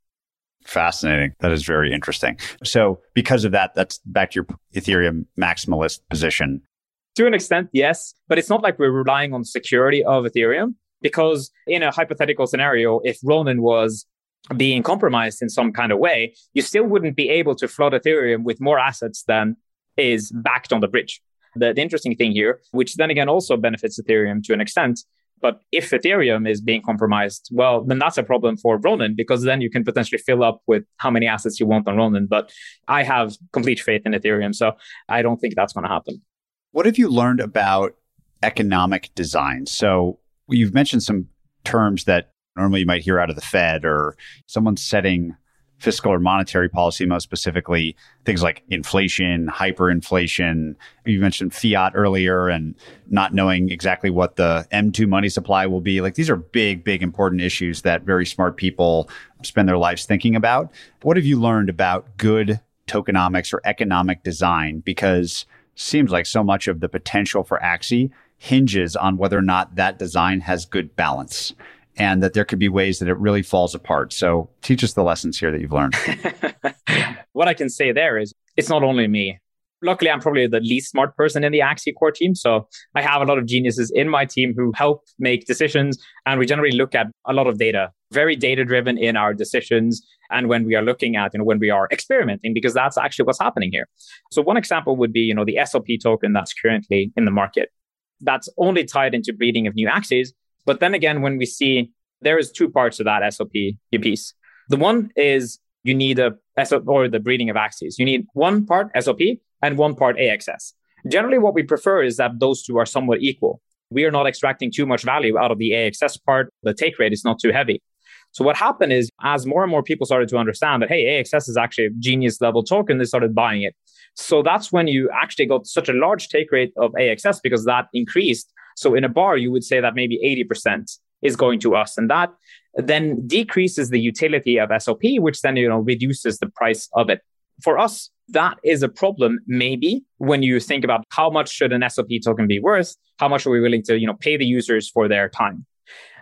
Speaker 2: Fascinating. That is very interesting. So because of that, that's back to your Ethereum maximalist position.
Speaker 4: To an extent, yes, but it's not like we're relying on security of Ethereum because in a hypothetical scenario, if Ronin was being compromised in some kind of way, you still wouldn't be able to flood Ethereum with more assets than is backed on the bridge. The, the, interesting thing here, which then again also benefits Ethereum to an extent, but if Ethereum is being compromised, well, then that's a problem for Ronin because then you can potentially fill up with how many assets you want on Ronin. But I have complete faith in Ethereum, so I don't think that's going to happen.
Speaker 2: What have you learned about economic design? So you've mentioned some terms that normally you might hear out of the Fed or someone setting fiscal or monetary policy, most specifically things like inflation, hyperinflation. You mentioned fiat earlier and not knowing exactly what the M2 money supply will be. Like these are big, big, important issues that very smart people spend their lives thinking about. What have you learned about good tokenomics or economic design? Because seems like so much of the potential for Axie hinges on whether or not that design has good balance and that there could be ways that it really falls apart. So teach us the lessons here that you've learned.
Speaker 4: what I can say there is it's not only me. Luckily, I'm probably the least smart person in the Axie core team. So I have a lot of geniuses in my team who help make decisions. And we generally look at a lot of data, very data driven in our decisions. And when we are looking at, you know, when we are experimenting, because that's actually what's happening here. So one example would be, you know, the SLP token that's currently in the market. That's only tied into breeding of new Axies but then again, when we see there is two parts to that SLP piece. The one is you need a SLP or the breeding of Axies. You need one part SLP and one part AXS. Generally, what we prefer is that those two are somewhat equal. We are not extracting too much value out of the AXS part. The take rate is not too heavy. So what happened is as more and more people started to understand that, hey, AXS is actually a genius level token, they started buying it. So that's when you actually got such a large take rate of AXS because that increased so in a bar, you would say that maybe 80% is going to us. And that then decreases the utility of SLP, which then, you know, reduces the price of it. For us, that is a problem, maybe when you think about how much should an SLP token be worth? How much are we willing to, you know, pay the users for their time?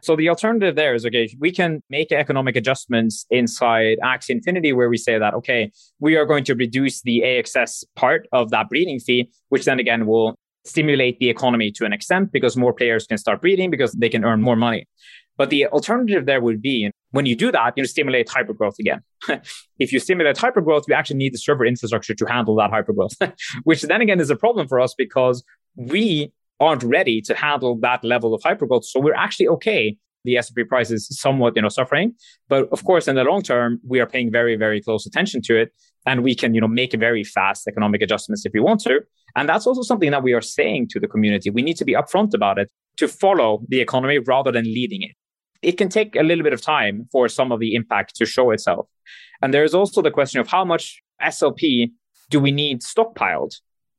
Speaker 4: So the alternative there is okay, we can make economic adjustments inside Axie Infinity where we say that, okay, we are going to reduce the AXS part of that breeding fee, which then again will stimulate the economy to an extent because more players can start breeding because they can earn more money. But the alternative there would be when you do that, you stimulate hypergrowth again. if you stimulate hypergrowth, you actually need the server infrastructure to handle that hypergrowth, which then again is a problem for us because we aren't ready to handle that level of hypergrowth. So we're actually okay. The SLP price is somewhat, you know, suffering. But of course, in the long term, we are paying very, very close attention to it. And we can, you know, make very fast economic adjustments if we want to. And that's also something that we are saying to the community. We need to be upfront about it to follow the economy rather than leading it. It can take a little bit of time for some of the impact to show itself. And there's also the question of how much SLP do we need stockpiled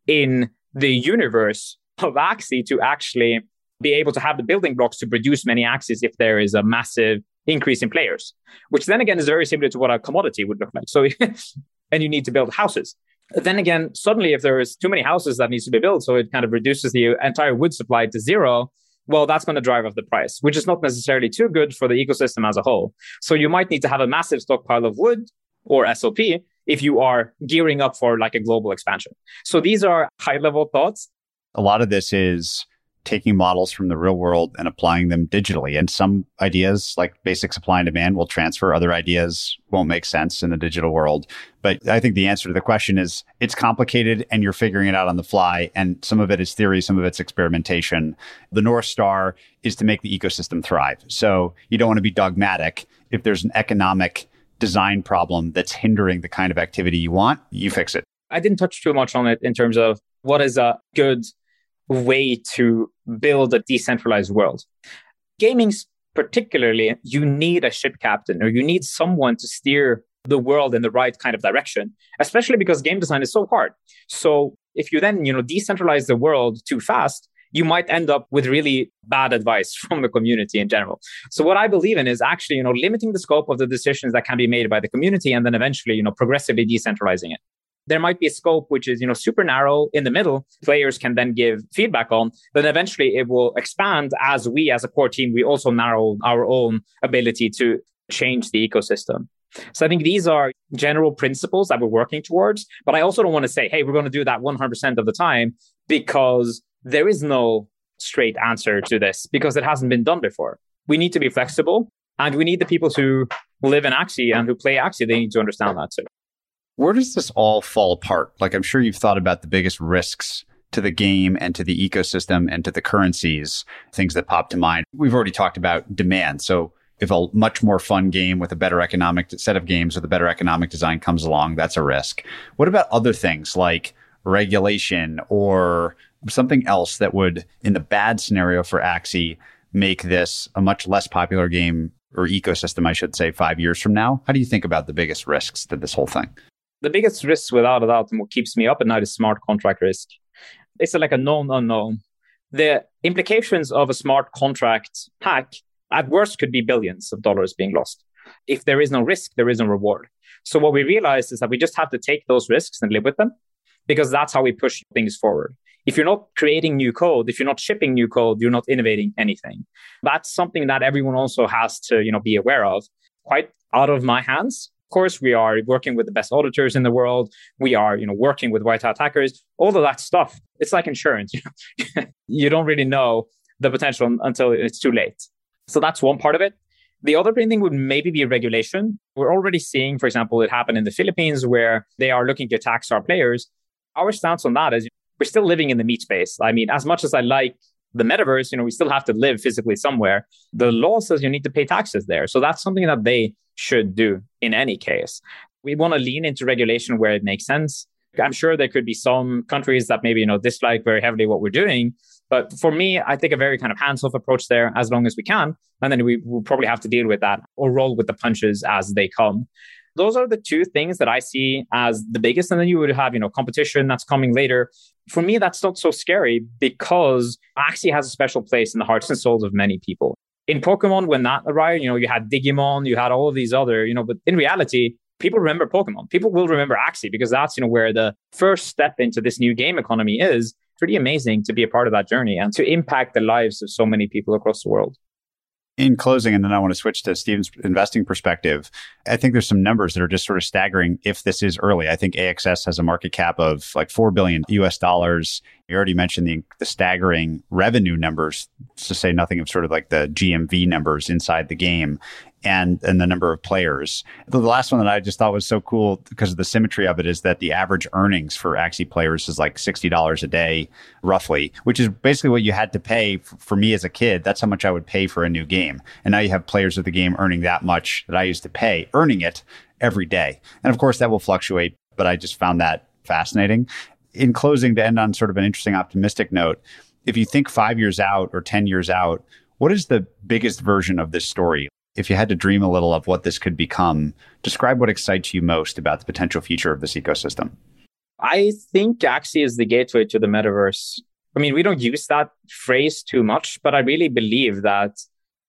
Speaker 4: in the universe of Axie to actually be able to have the building blocks to produce many Axies if there is a massive increase in players, which then again is very similar to what a commodity would look like. So, and you need to build houses then again, suddenly if there is too many houses that needs to be built, so it kind of reduces the entire wood supply to zero, well, that's going to drive up the price, which is not necessarily too good for the ecosystem as a whole. So you might need to have a massive stockpile of wood or SLP if you are gearing up for like a global expansion. So these are high level thoughts.
Speaker 2: A lot of this is taking models from the real world and applying them digitally. And some ideas, like basic supply and demand, will transfer. Other ideas won't make sense in the digital world. But I think the answer to the question is it's complicated and you're figuring it out on the fly. And some of it is theory, some of it's experimentation. The North Star is to make the ecosystem thrive. So you don't want to be dogmatic. If there's an economic design problem that's hindering the kind of activity you want, you fix it.
Speaker 4: I didn't touch too much on it in terms of what is a good way to build a decentralized world. Gaming's particularly, you need a ship captain or you need someone to steer the world in the right kind of direction, especially because game design is so hard. So if you then, you know, decentralize the world too fast, you might end up with really bad advice from the community in general. So what I believe in is actually, you know, limiting the scope of the decisions that can be made by the community and then eventually, you know, progressively decentralizing it. There might be a scope which is, you know, super narrow in the middle. Players can then give feedback on. Then eventually it will expand as we, as a core team, we also narrow our own ability to change the ecosystem. So I think these are general principles that we're working towards. But I also don't want to say, hey, we're going to do that 100% of the time because there is no straight answer to this because it hasn't been done before. We need to be flexible and we need the people who live in Axie and who play Axie, they need to understand that too.
Speaker 2: Where does this all fall apart? Like, I'm sure you've thought about the biggest risks to the game and to the ecosystem and to the currencies, things that pop to mind. We've already talked about demand. So, if a much more fun game with a better economic set of games with a better economic design comes along, that's a risk. What about other things like regulation or something else that would, in the bad scenario for Axie, make this a much less popular game or ecosystem, I should say, five years from now? How do you think about the biggest risks to this whole thing?
Speaker 4: The biggest risk, without a doubt, and what keeps me up at night is smart contract risk. It's like a known unknown. The implications of a smart contract hack, at worst, could be billions of dollars being lost. If there is no risk, there is no reward. So what we realized is that we just have to take those risks and live with them because that's how we push things forward. If you're not creating new code, if you're not shipping new code, you're not innovating anything. That's something that everyone also has to, you know, be aware of. Quite out of my hands. Course, we are working with the best auditors in the world. We are, you know, working with white hat hackers. All of that stuff. It's like insurance. you don't really know the potential until it's too late. So that's one part of it. The other thing would maybe be regulation. We're already seeing, for example, it happened in the Philippines where they are looking to tax our players our stance on that is we're still living in the meat space. I mean, as much as I like the metaverse, you know, we still have to live physically somewhere. The law says you need to pay taxes there. So that's something that they should do in any case. We want to lean into regulation where it makes sense. I'm sure there could be some countries that maybe, you know, dislike very heavily what we're doing. But for me, I take a very kind of hands off approach there as long as we can. And then we will probably have to deal with that or roll with the punches as they come those are the two things that I see as the biggest. And then you would have, you know, competition that's coming later. For me, that's not so scary because Axie has a special place in the hearts and souls of many people. In Pokemon, when that arrived, you know, you had Digimon, you had all of these other, you know, but in reality, people remember Pokemon. People will remember Axie because that's, you know, where the first step into this new game economy is. Pretty amazing to be a part of that journey and to impact the lives of so many people across the world
Speaker 2: in closing, and then I want to switch to Stephen's investing perspective. I think there's some numbers that are just sort of staggering if this is early. I think AXS has a market cap of like 4 billion US dollars. You already mentioned the, the staggering revenue numbers, to say nothing of sort of like the GMV numbers inside the game and and the number of players. The last one that I just thought was so cool because of the symmetry of it is that the average earnings for Axie players is like sixty dollars a day, roughly, which is basically what you had to pay for me as a kid. That's how much I would pay for a new game, and now you have players of the game earning that much that I used to pay, earning it every day, and of course that will fluctuate. But I just found that fascinating. In closing, to end on sort of an interesting optimistic note, if you think five years out or ten years out. What is the biggest version of this story? If you had to dream a little of what this could become, describe what excites you most about the potential future of this ecosystem.
Speaker 4: I think Axie is the gateway to the metaverse. I mean, we don't use that phrase too much, but I really believe that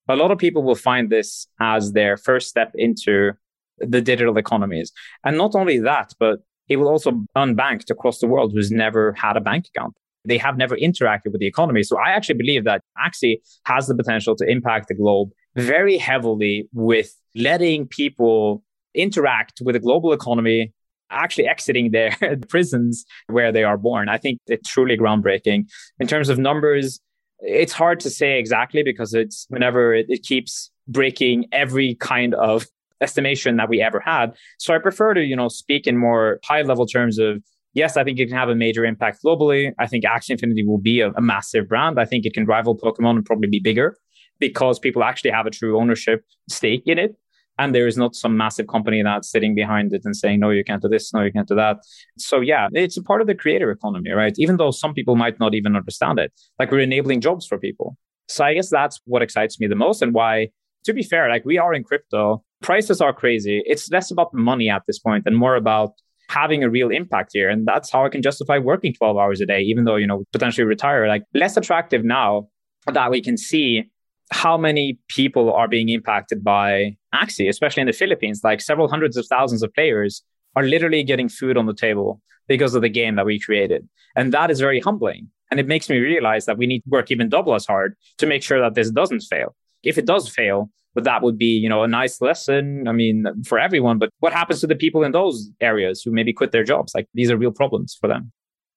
Speaker 4: a lot of people will find this as their first step into the digital economies. And not only that, but it will also unbanked across the world who's never had a bank account. They have never interacted with the economy. So I actually believe that Axie has the potential to impact the globe very heavily with letting people interact with the global economy actually exiting their prisons where they are born. I think it's truly groundbreaking. In terms of numbers, it's hard to say exactly because it's whenever it, it, keeps breaking every kind of estimation that we ever had. So I prefer to, you know, speak in more high level terms of yes, I think it can have a major impact globally. I think Axie Infinity will be a, a massive brand. I think it can rival Pokemon and probably be bigger because people actually have a true ownership stake in it. And there is not some massive company that's sitting behind it and saying, no, you can't do this, no, you can't do that. So, yeah, it's a part of the creator economy, right? Even though some people might not even understand it, like we're enabling jobs for people. So, I guess that's what excites me the most and why to be fair, like we are in crypto, prices are crazy. It's less about money at this point and more about having a real impact here. And that's how I can justify working 12 hours a day, even though, you know, potentially retire. Like less attractive now that we can see how many people are being impacted by Axie, especially in the Philippines. Like several hundreds of thousands of players are literally getting food on the table because of the game that we created. And that is very humbling. And it makes me realize that we need to work even double as hard to make sure that this doesn't fail. If it does fail, but that would be, you know, a nice lesson. I mean, for everyone. But what happens to the people in those areas who maybe quit their jobs? Like these are real problems for them.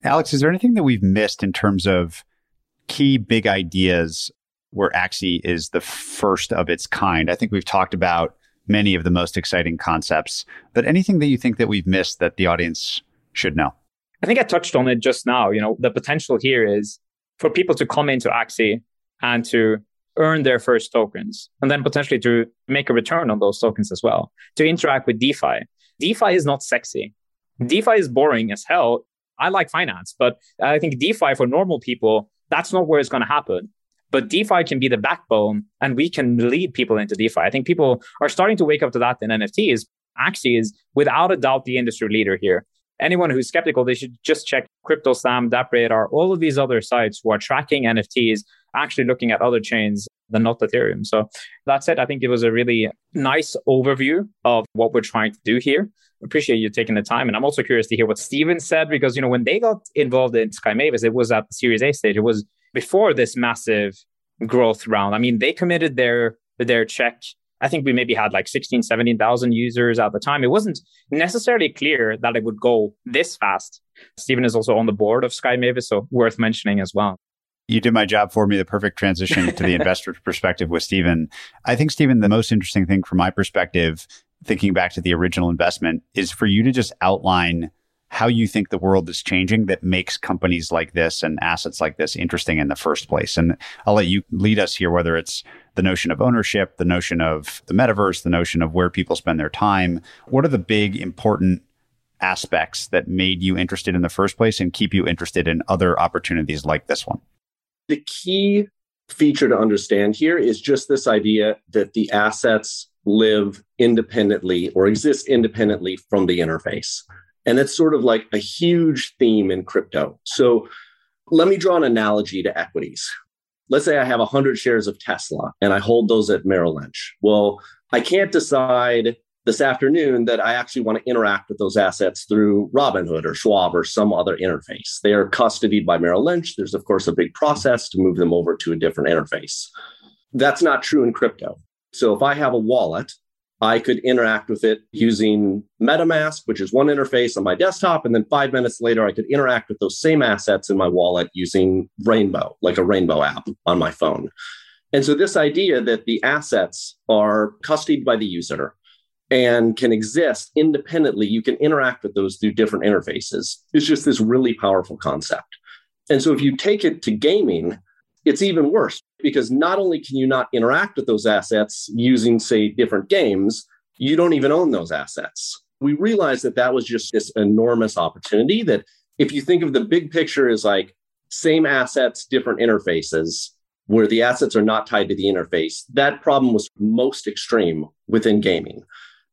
Speaker 2: Alex, is there anything that we've missed in terms of key big ideas where Axie is the first of its kind? I think we've talked about many of the most exciting concepts, but anything that you think that we've missed that the audience should know?
Speaker 4: I think I touched on it just now. You know, the potential here is for people to come into Axie and to earn their first tokens and then potentially to make a return on those tokens as well, to interact with DeFi. DeFi is not sexy. DeFi is boring as hell. I like finance, but I think DeFi for normal people, that's not where it's going to happen. But DeFi can be the backbone and we can lead people into DeFi. I think people are starting to wake up to that in NFTs. Axie is without a doubt the industry leader here. Anyone who's skeptical, they should just check CryptoSlam, DappRadar, all of these other sites who are tracking NFTs actually looking at other chains than not Ethereum. So that's it. I think it was a really nice overview of what we're trying to do here. Appreciate you taking the time. And I'm also curious to hear what Stephen said because, you know, when they got involved in Sky Mavis, it was at the Series A stage. It was before this massive growth round. I mean, they committed their their check. I think we maybe had like 16, 17,000 users at the time. It wasn't necessarily clear that it would go this fast. Stephen is also on the board of Sky Mavis, so worth mentioning as well
Speaker 2: you did my job for me, the perfect transition to the investor perspective with Stephen. I think, Stephen, the most interesting thing from my perspective, thinking back to the original investment, is for you to just outline how you think the world is changing that makes companies like this and assets like this interesting in the first place. And I'll let you lead us here, whether it's the notion of ownership, the notion of the metaverse, the notion of where people spend their time. What are the big important aspects that made you interested in the first place and keep you interested in other opportunities like this one?
Speaker 5: The key feature to understand here is just this idea that the assets live independently or exist independently from the interface. And it's sort of like a huge theme in crypto. So let me draw an analogy to equities. Let's say I have 100 shares of Tesla and I hold those at Merrill Lynch. Well, I can't decide this afternoon that I actually want to interact with those assets through Robinhood or Schwab or some other interface. They are custodied by Merrill Lynch. There's, of course, a big process to move them over to a different interface. That's not true in crypto. So if I have a wallet, I could interact with it using MetaMask, which is one interface on my desktop. And then five minutes later, I could interact with those same assets in my wallet using Rainbow, like a Rainbow app on my phone. And so, this idea that the assets are custodied by the user, and can exist independently. You can interact with those through different interfaces, is just this really powerful concept. And so if you take it to gaming, it's even worse because not only can you not interact with those assets using, say, different games, you don't even own those assets. We realized that that was just this enormous opportunity that if you think of the big picture as like same assets, different interfaces, where the assets are not tied to the interface, that problem was most extreme within gaming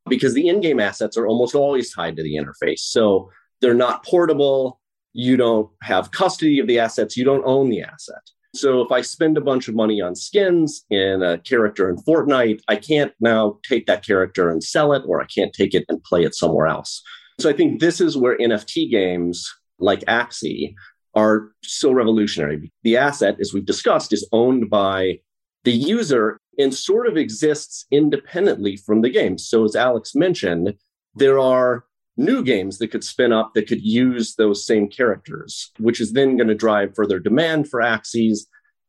Speaker 5: because the in-game assets are almost always tied to the interface. So they're not portable. You don't have custody of the assets. You don't own the asset. So if I spend a bunch of money on skins in a character in Fortnite, I can't now take that character and sell it, or I can't take it and play it somewhere else. So I think this is where NFT games like Axie are so revolutionary. The asset, as we've discussed, is owned by the user and sort of exists independently from the game. So, as Alex mentioned, there are new games that could spin up that could use those same characters, which is then going to drive further demand for Axies.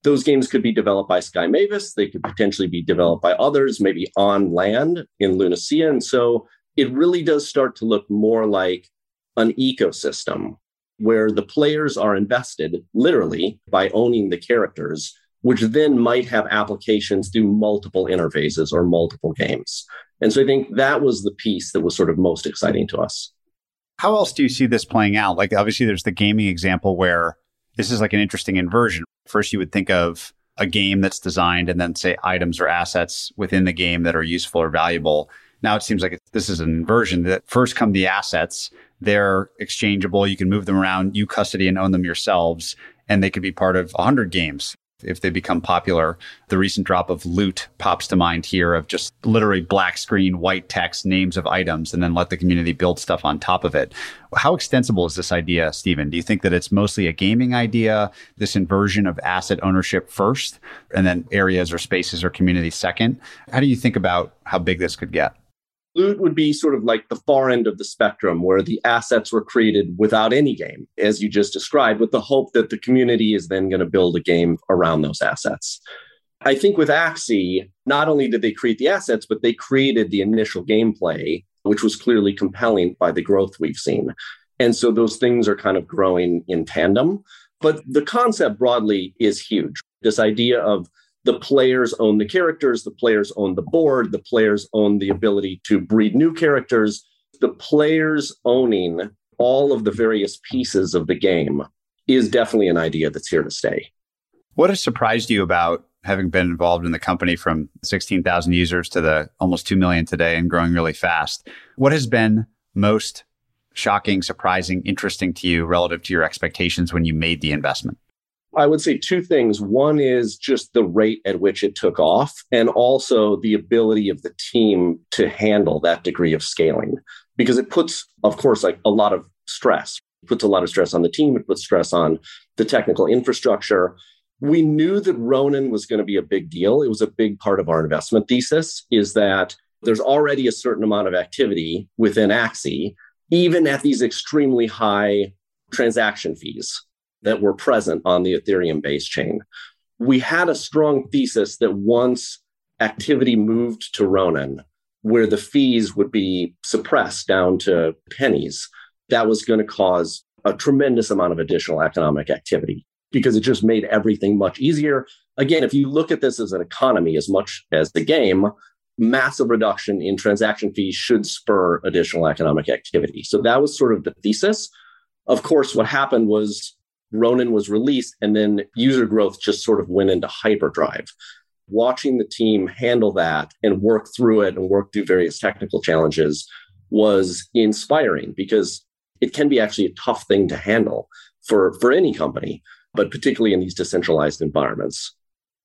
Speaker 5: Those games could be developed by Sky Mavis. They could potentially be developed by others, maybe on land in Lunacia. And so it really does start to look more like an ecosystem where the players are invested literally by owning the characters which then might have applications through multiple interfaces or multiple games. And so I think that was the piece that was sort of most exciting to us.
Speaker 2: How else do you see this playing out? Like, obviously, there's the gaming example where this is like an interesting inversion. First, you would think of a game that's designed and then say items or assets within the game that are useful or valuable. Now it seems like this is an inversion that first come the assets. They're exchangeable. You can move them around. You custody and own them yourselves. And they could be part of 100 games if they become popular. The recent drop of loot pops to mind here of just literally black screen, white text, names of items, and then let the community build stuff on top of it. How extensible is this idea, Stephen? Do you think that it's mostly a gaming idea, this inversion of asset ownership first, and then areas or spaces or communities second? How do you think about how big this could get?
Speaker 5: Loot would be sort of like the far end of the spectrum where the assets were created without any game, as you just described, with the hope that the community is then going to build a game around those assets. I think with Axie, not only did they create the assets, but they created the initial gameplay, which was clearly compelling by the growth we've seen. And so those things are kind of growing in tandem. But the concept broadly is huge. This idea of the players own the characters, the players own the board, the players own the ability to breed new characters. The players owning all of the various pieces of the game is definitely an idea that's here to stay.
Speaker 2: What has surprised you about having been involved in the company from 16,000 users to the almost 2 million today and growing really fast? What has been most shocking, surprising, interesting to you relative to your expectations when you made the investment?
Speaker 5: I would say two things. One is just the rate at which it took off, and also the ability of the team to handle that degree of scaling. Because it puts, of course, like a lot of stress. It puts a lot of stress on the team. It puts stress on the technical infrastructure. We knew that Ronin was going to be a big deal. It was a big part of our investment thesis. Is that there's already a certain amount of activity within Axie, even at these extremely high transaction fees that were present on the Ethereum base chain. We had a strong thesis that once activity moved to Ronin, where the fees would be suppressed down to pennies, that was going to cause a tremendous amount of additional economic activity because it just made everything much easier. Again, if you look at this as an economy as much as the game, massive reduction in transaction fees should spur additional economic activity. So that was sort of the thesis. Of course, what happened was Ronin was released, and then user growth just sort of went into hyperdrive. Watching the team handle that and work through it and work through various technical challenges was inspiring because it can be actually a tough thing to handle for, for any company, but particularly in these decentralized environments.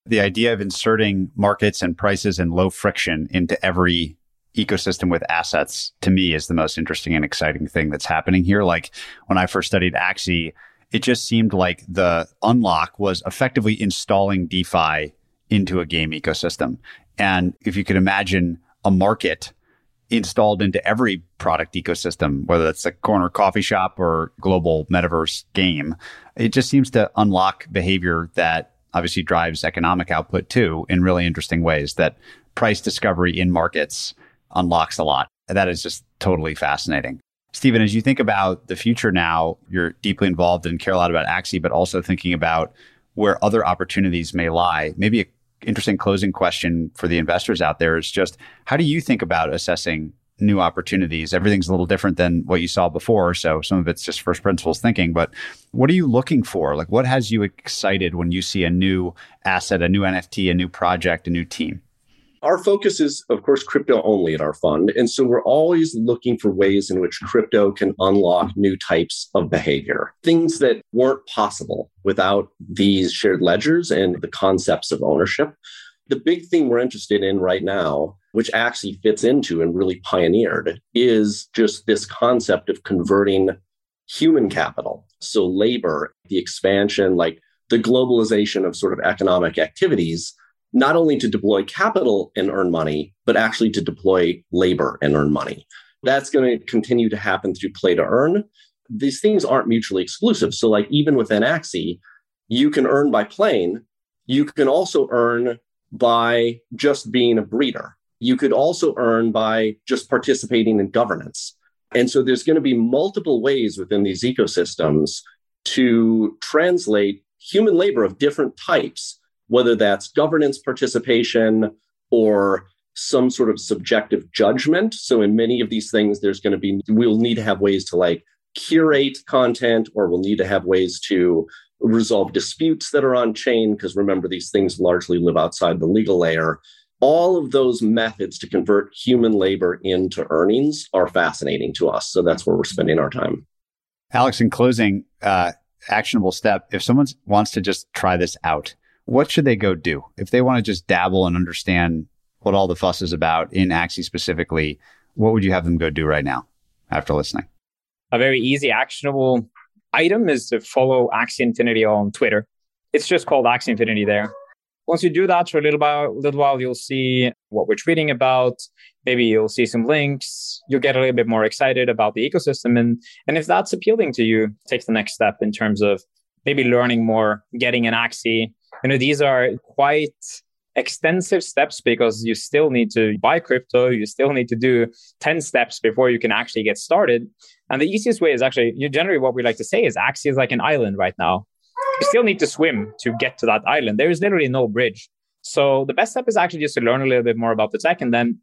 Speaker 2: The idea of inserting markets and prices and low friction into every ecosystem with assets to me is the most interesting and exciting thing that's happening here. Like when I first studied Axie, it just seemed like the unlock was effectively installing DeFi into a game ecosystem. And if you could imagine a market installed into every product ecosystem, whether that's a corner coffee shop or global metaverse game, it just seems to unlock behavior that obviously drives economic output too in really interesting ways that price discovery in markets unlocks a lot. That is just totally fascinating. Stephen, as you think about the future now, you're deeply involved and care a lot about Axie, but also thinking about where other opportunities may lie. Maybe an interesting closing question for the investors out there is just how do you think about assessing new opportunities? Everything's a little different than what you saw before. So some of it's just first principles thinking, but what are you looking for? Like what has you excited when you see a new asset, a new NFT, a new project, a new team?
Speaker 5: Our focus is, of course, crypto only at our fund. And so we're always looking for ways in which crypto can unlock new types of behavior, things that weren't possible without these shared ledgers and the concepts of ownership. The big thing we're interested in right now, which actually fits into and really pioneered, is just this concept of converting human capital. So, labor, the expansion, like the globalization of sort of economic activities not only to deploy capital and earn money, but actually to deploy labor and earn money. That's going to continue to happen through play to earn. These things aren't mutually exclusive. So, like even within Axie, you can earn by playing. You can also earn by just being a breeder. You could also earn by just participating in governance. And so there's going to be multiple ways within these ecosystems to translate human labor of different types whether that's governance participation or some sort of subjective judgment. So in many of these things, there's going to be, we'll need to have ways to like curate content or we'll need to have ways to resolve disputes that are on chain, because remember, these things largely live outside the legal layer. All of those methods to convert human labor into earnings are fascinating to us. So that's where we're spending our time.
Speaker 2: Alex, in closing, uh, actionable step if someone wants to just try this out, what should they go do? If they want to just dabble and understand what all the fuss is about in Axie specifically, what would you have them go do right now after listening?
Speaker 4: A very easy, actionable item is to follow Axie Infinity on Twitter. It's just called Axie Infinity there. Once you do that for a little while, little while, you'll see what we're tweeting about. Maybe you'll see some links. You'll get a little bit more excited about the ecosystem, and and if that's appealing to you, take the next step in terms of maybe learning more, getting an Axie. You know, these are quite extensive steps because you still need to buy crypto. You still need to do 10 steps before you can actually get started. And the easiest way is actually, you generally what we like to say is Axie is like an island right now. You still need to swim to get to that island. There is literally no bridge. So the best step is actually just to learn a little bit more about the tech and then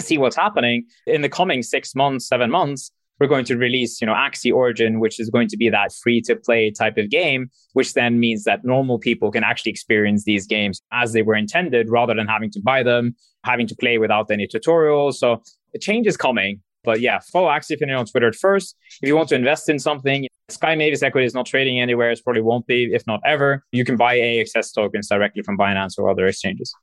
Speaker 4: see what's happening in the coming six months, seven months we're going to release, you know, Axie Origin, which is going to be that free to play type of game, which then means that normal people can actually experience these games as they were intended rather than having to buy them, having to play without any tutorials. So the change is coming. But yeah, follow Axie Infinity on Twitter at first. If you want to invest in something, Sky Mavis equity is not trading anywhere. It probably won't be, if not ever. You can buy AXS tokens directly from Binance or other exchanges.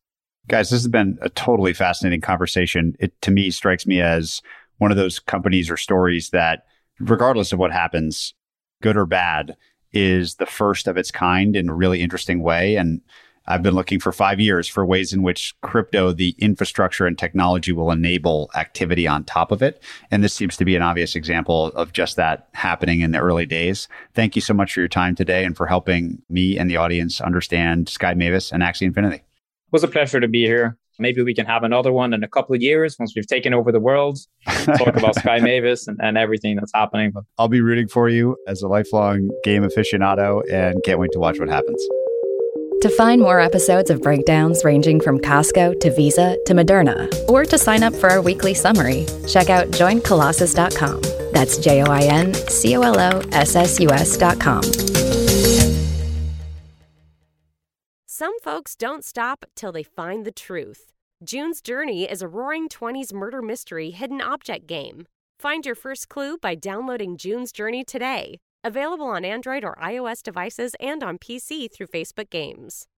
Speaker 2: Guys, this has been a totally fascinating conversation. It to me strikes me as one of those companies or stories that, regardless of what happens, good or bad, is the first of its kind in a really interesting way. And I've been looking for five years for ways in which crypto, the infrastructure and technology will enable activity on top of it. And this seems to be an obvious example of just that happening in the early days. Thank you so much for your time today and for helping me and the audience understand Sky Mavis and Axie Infinity. It
Speaker 4: was a pleasure to be here. Maybe we can have another one in a couple of years once we've taken over the world, talk about Sky Mavis and, and everything that's happening. But
Speaker 2: I'll be rooting for you as a lifelong game aficionado and can't wait to watch what happens.
Speaker 3: To find more episodes of breakdowns ranging from Costco to Visa to Moderna, or to sign up for our weekly summary, check out joincolossus.com. That's J O I N C O L O S S U S.com.
Speaker 6: Some folks don't stop till they find the truth. June's Journey is a roaring 20s murder mystery hidden object game. Find your first clue by downloading June's Journey today. Available on Android or iOS devices and on PC through Facebook Games.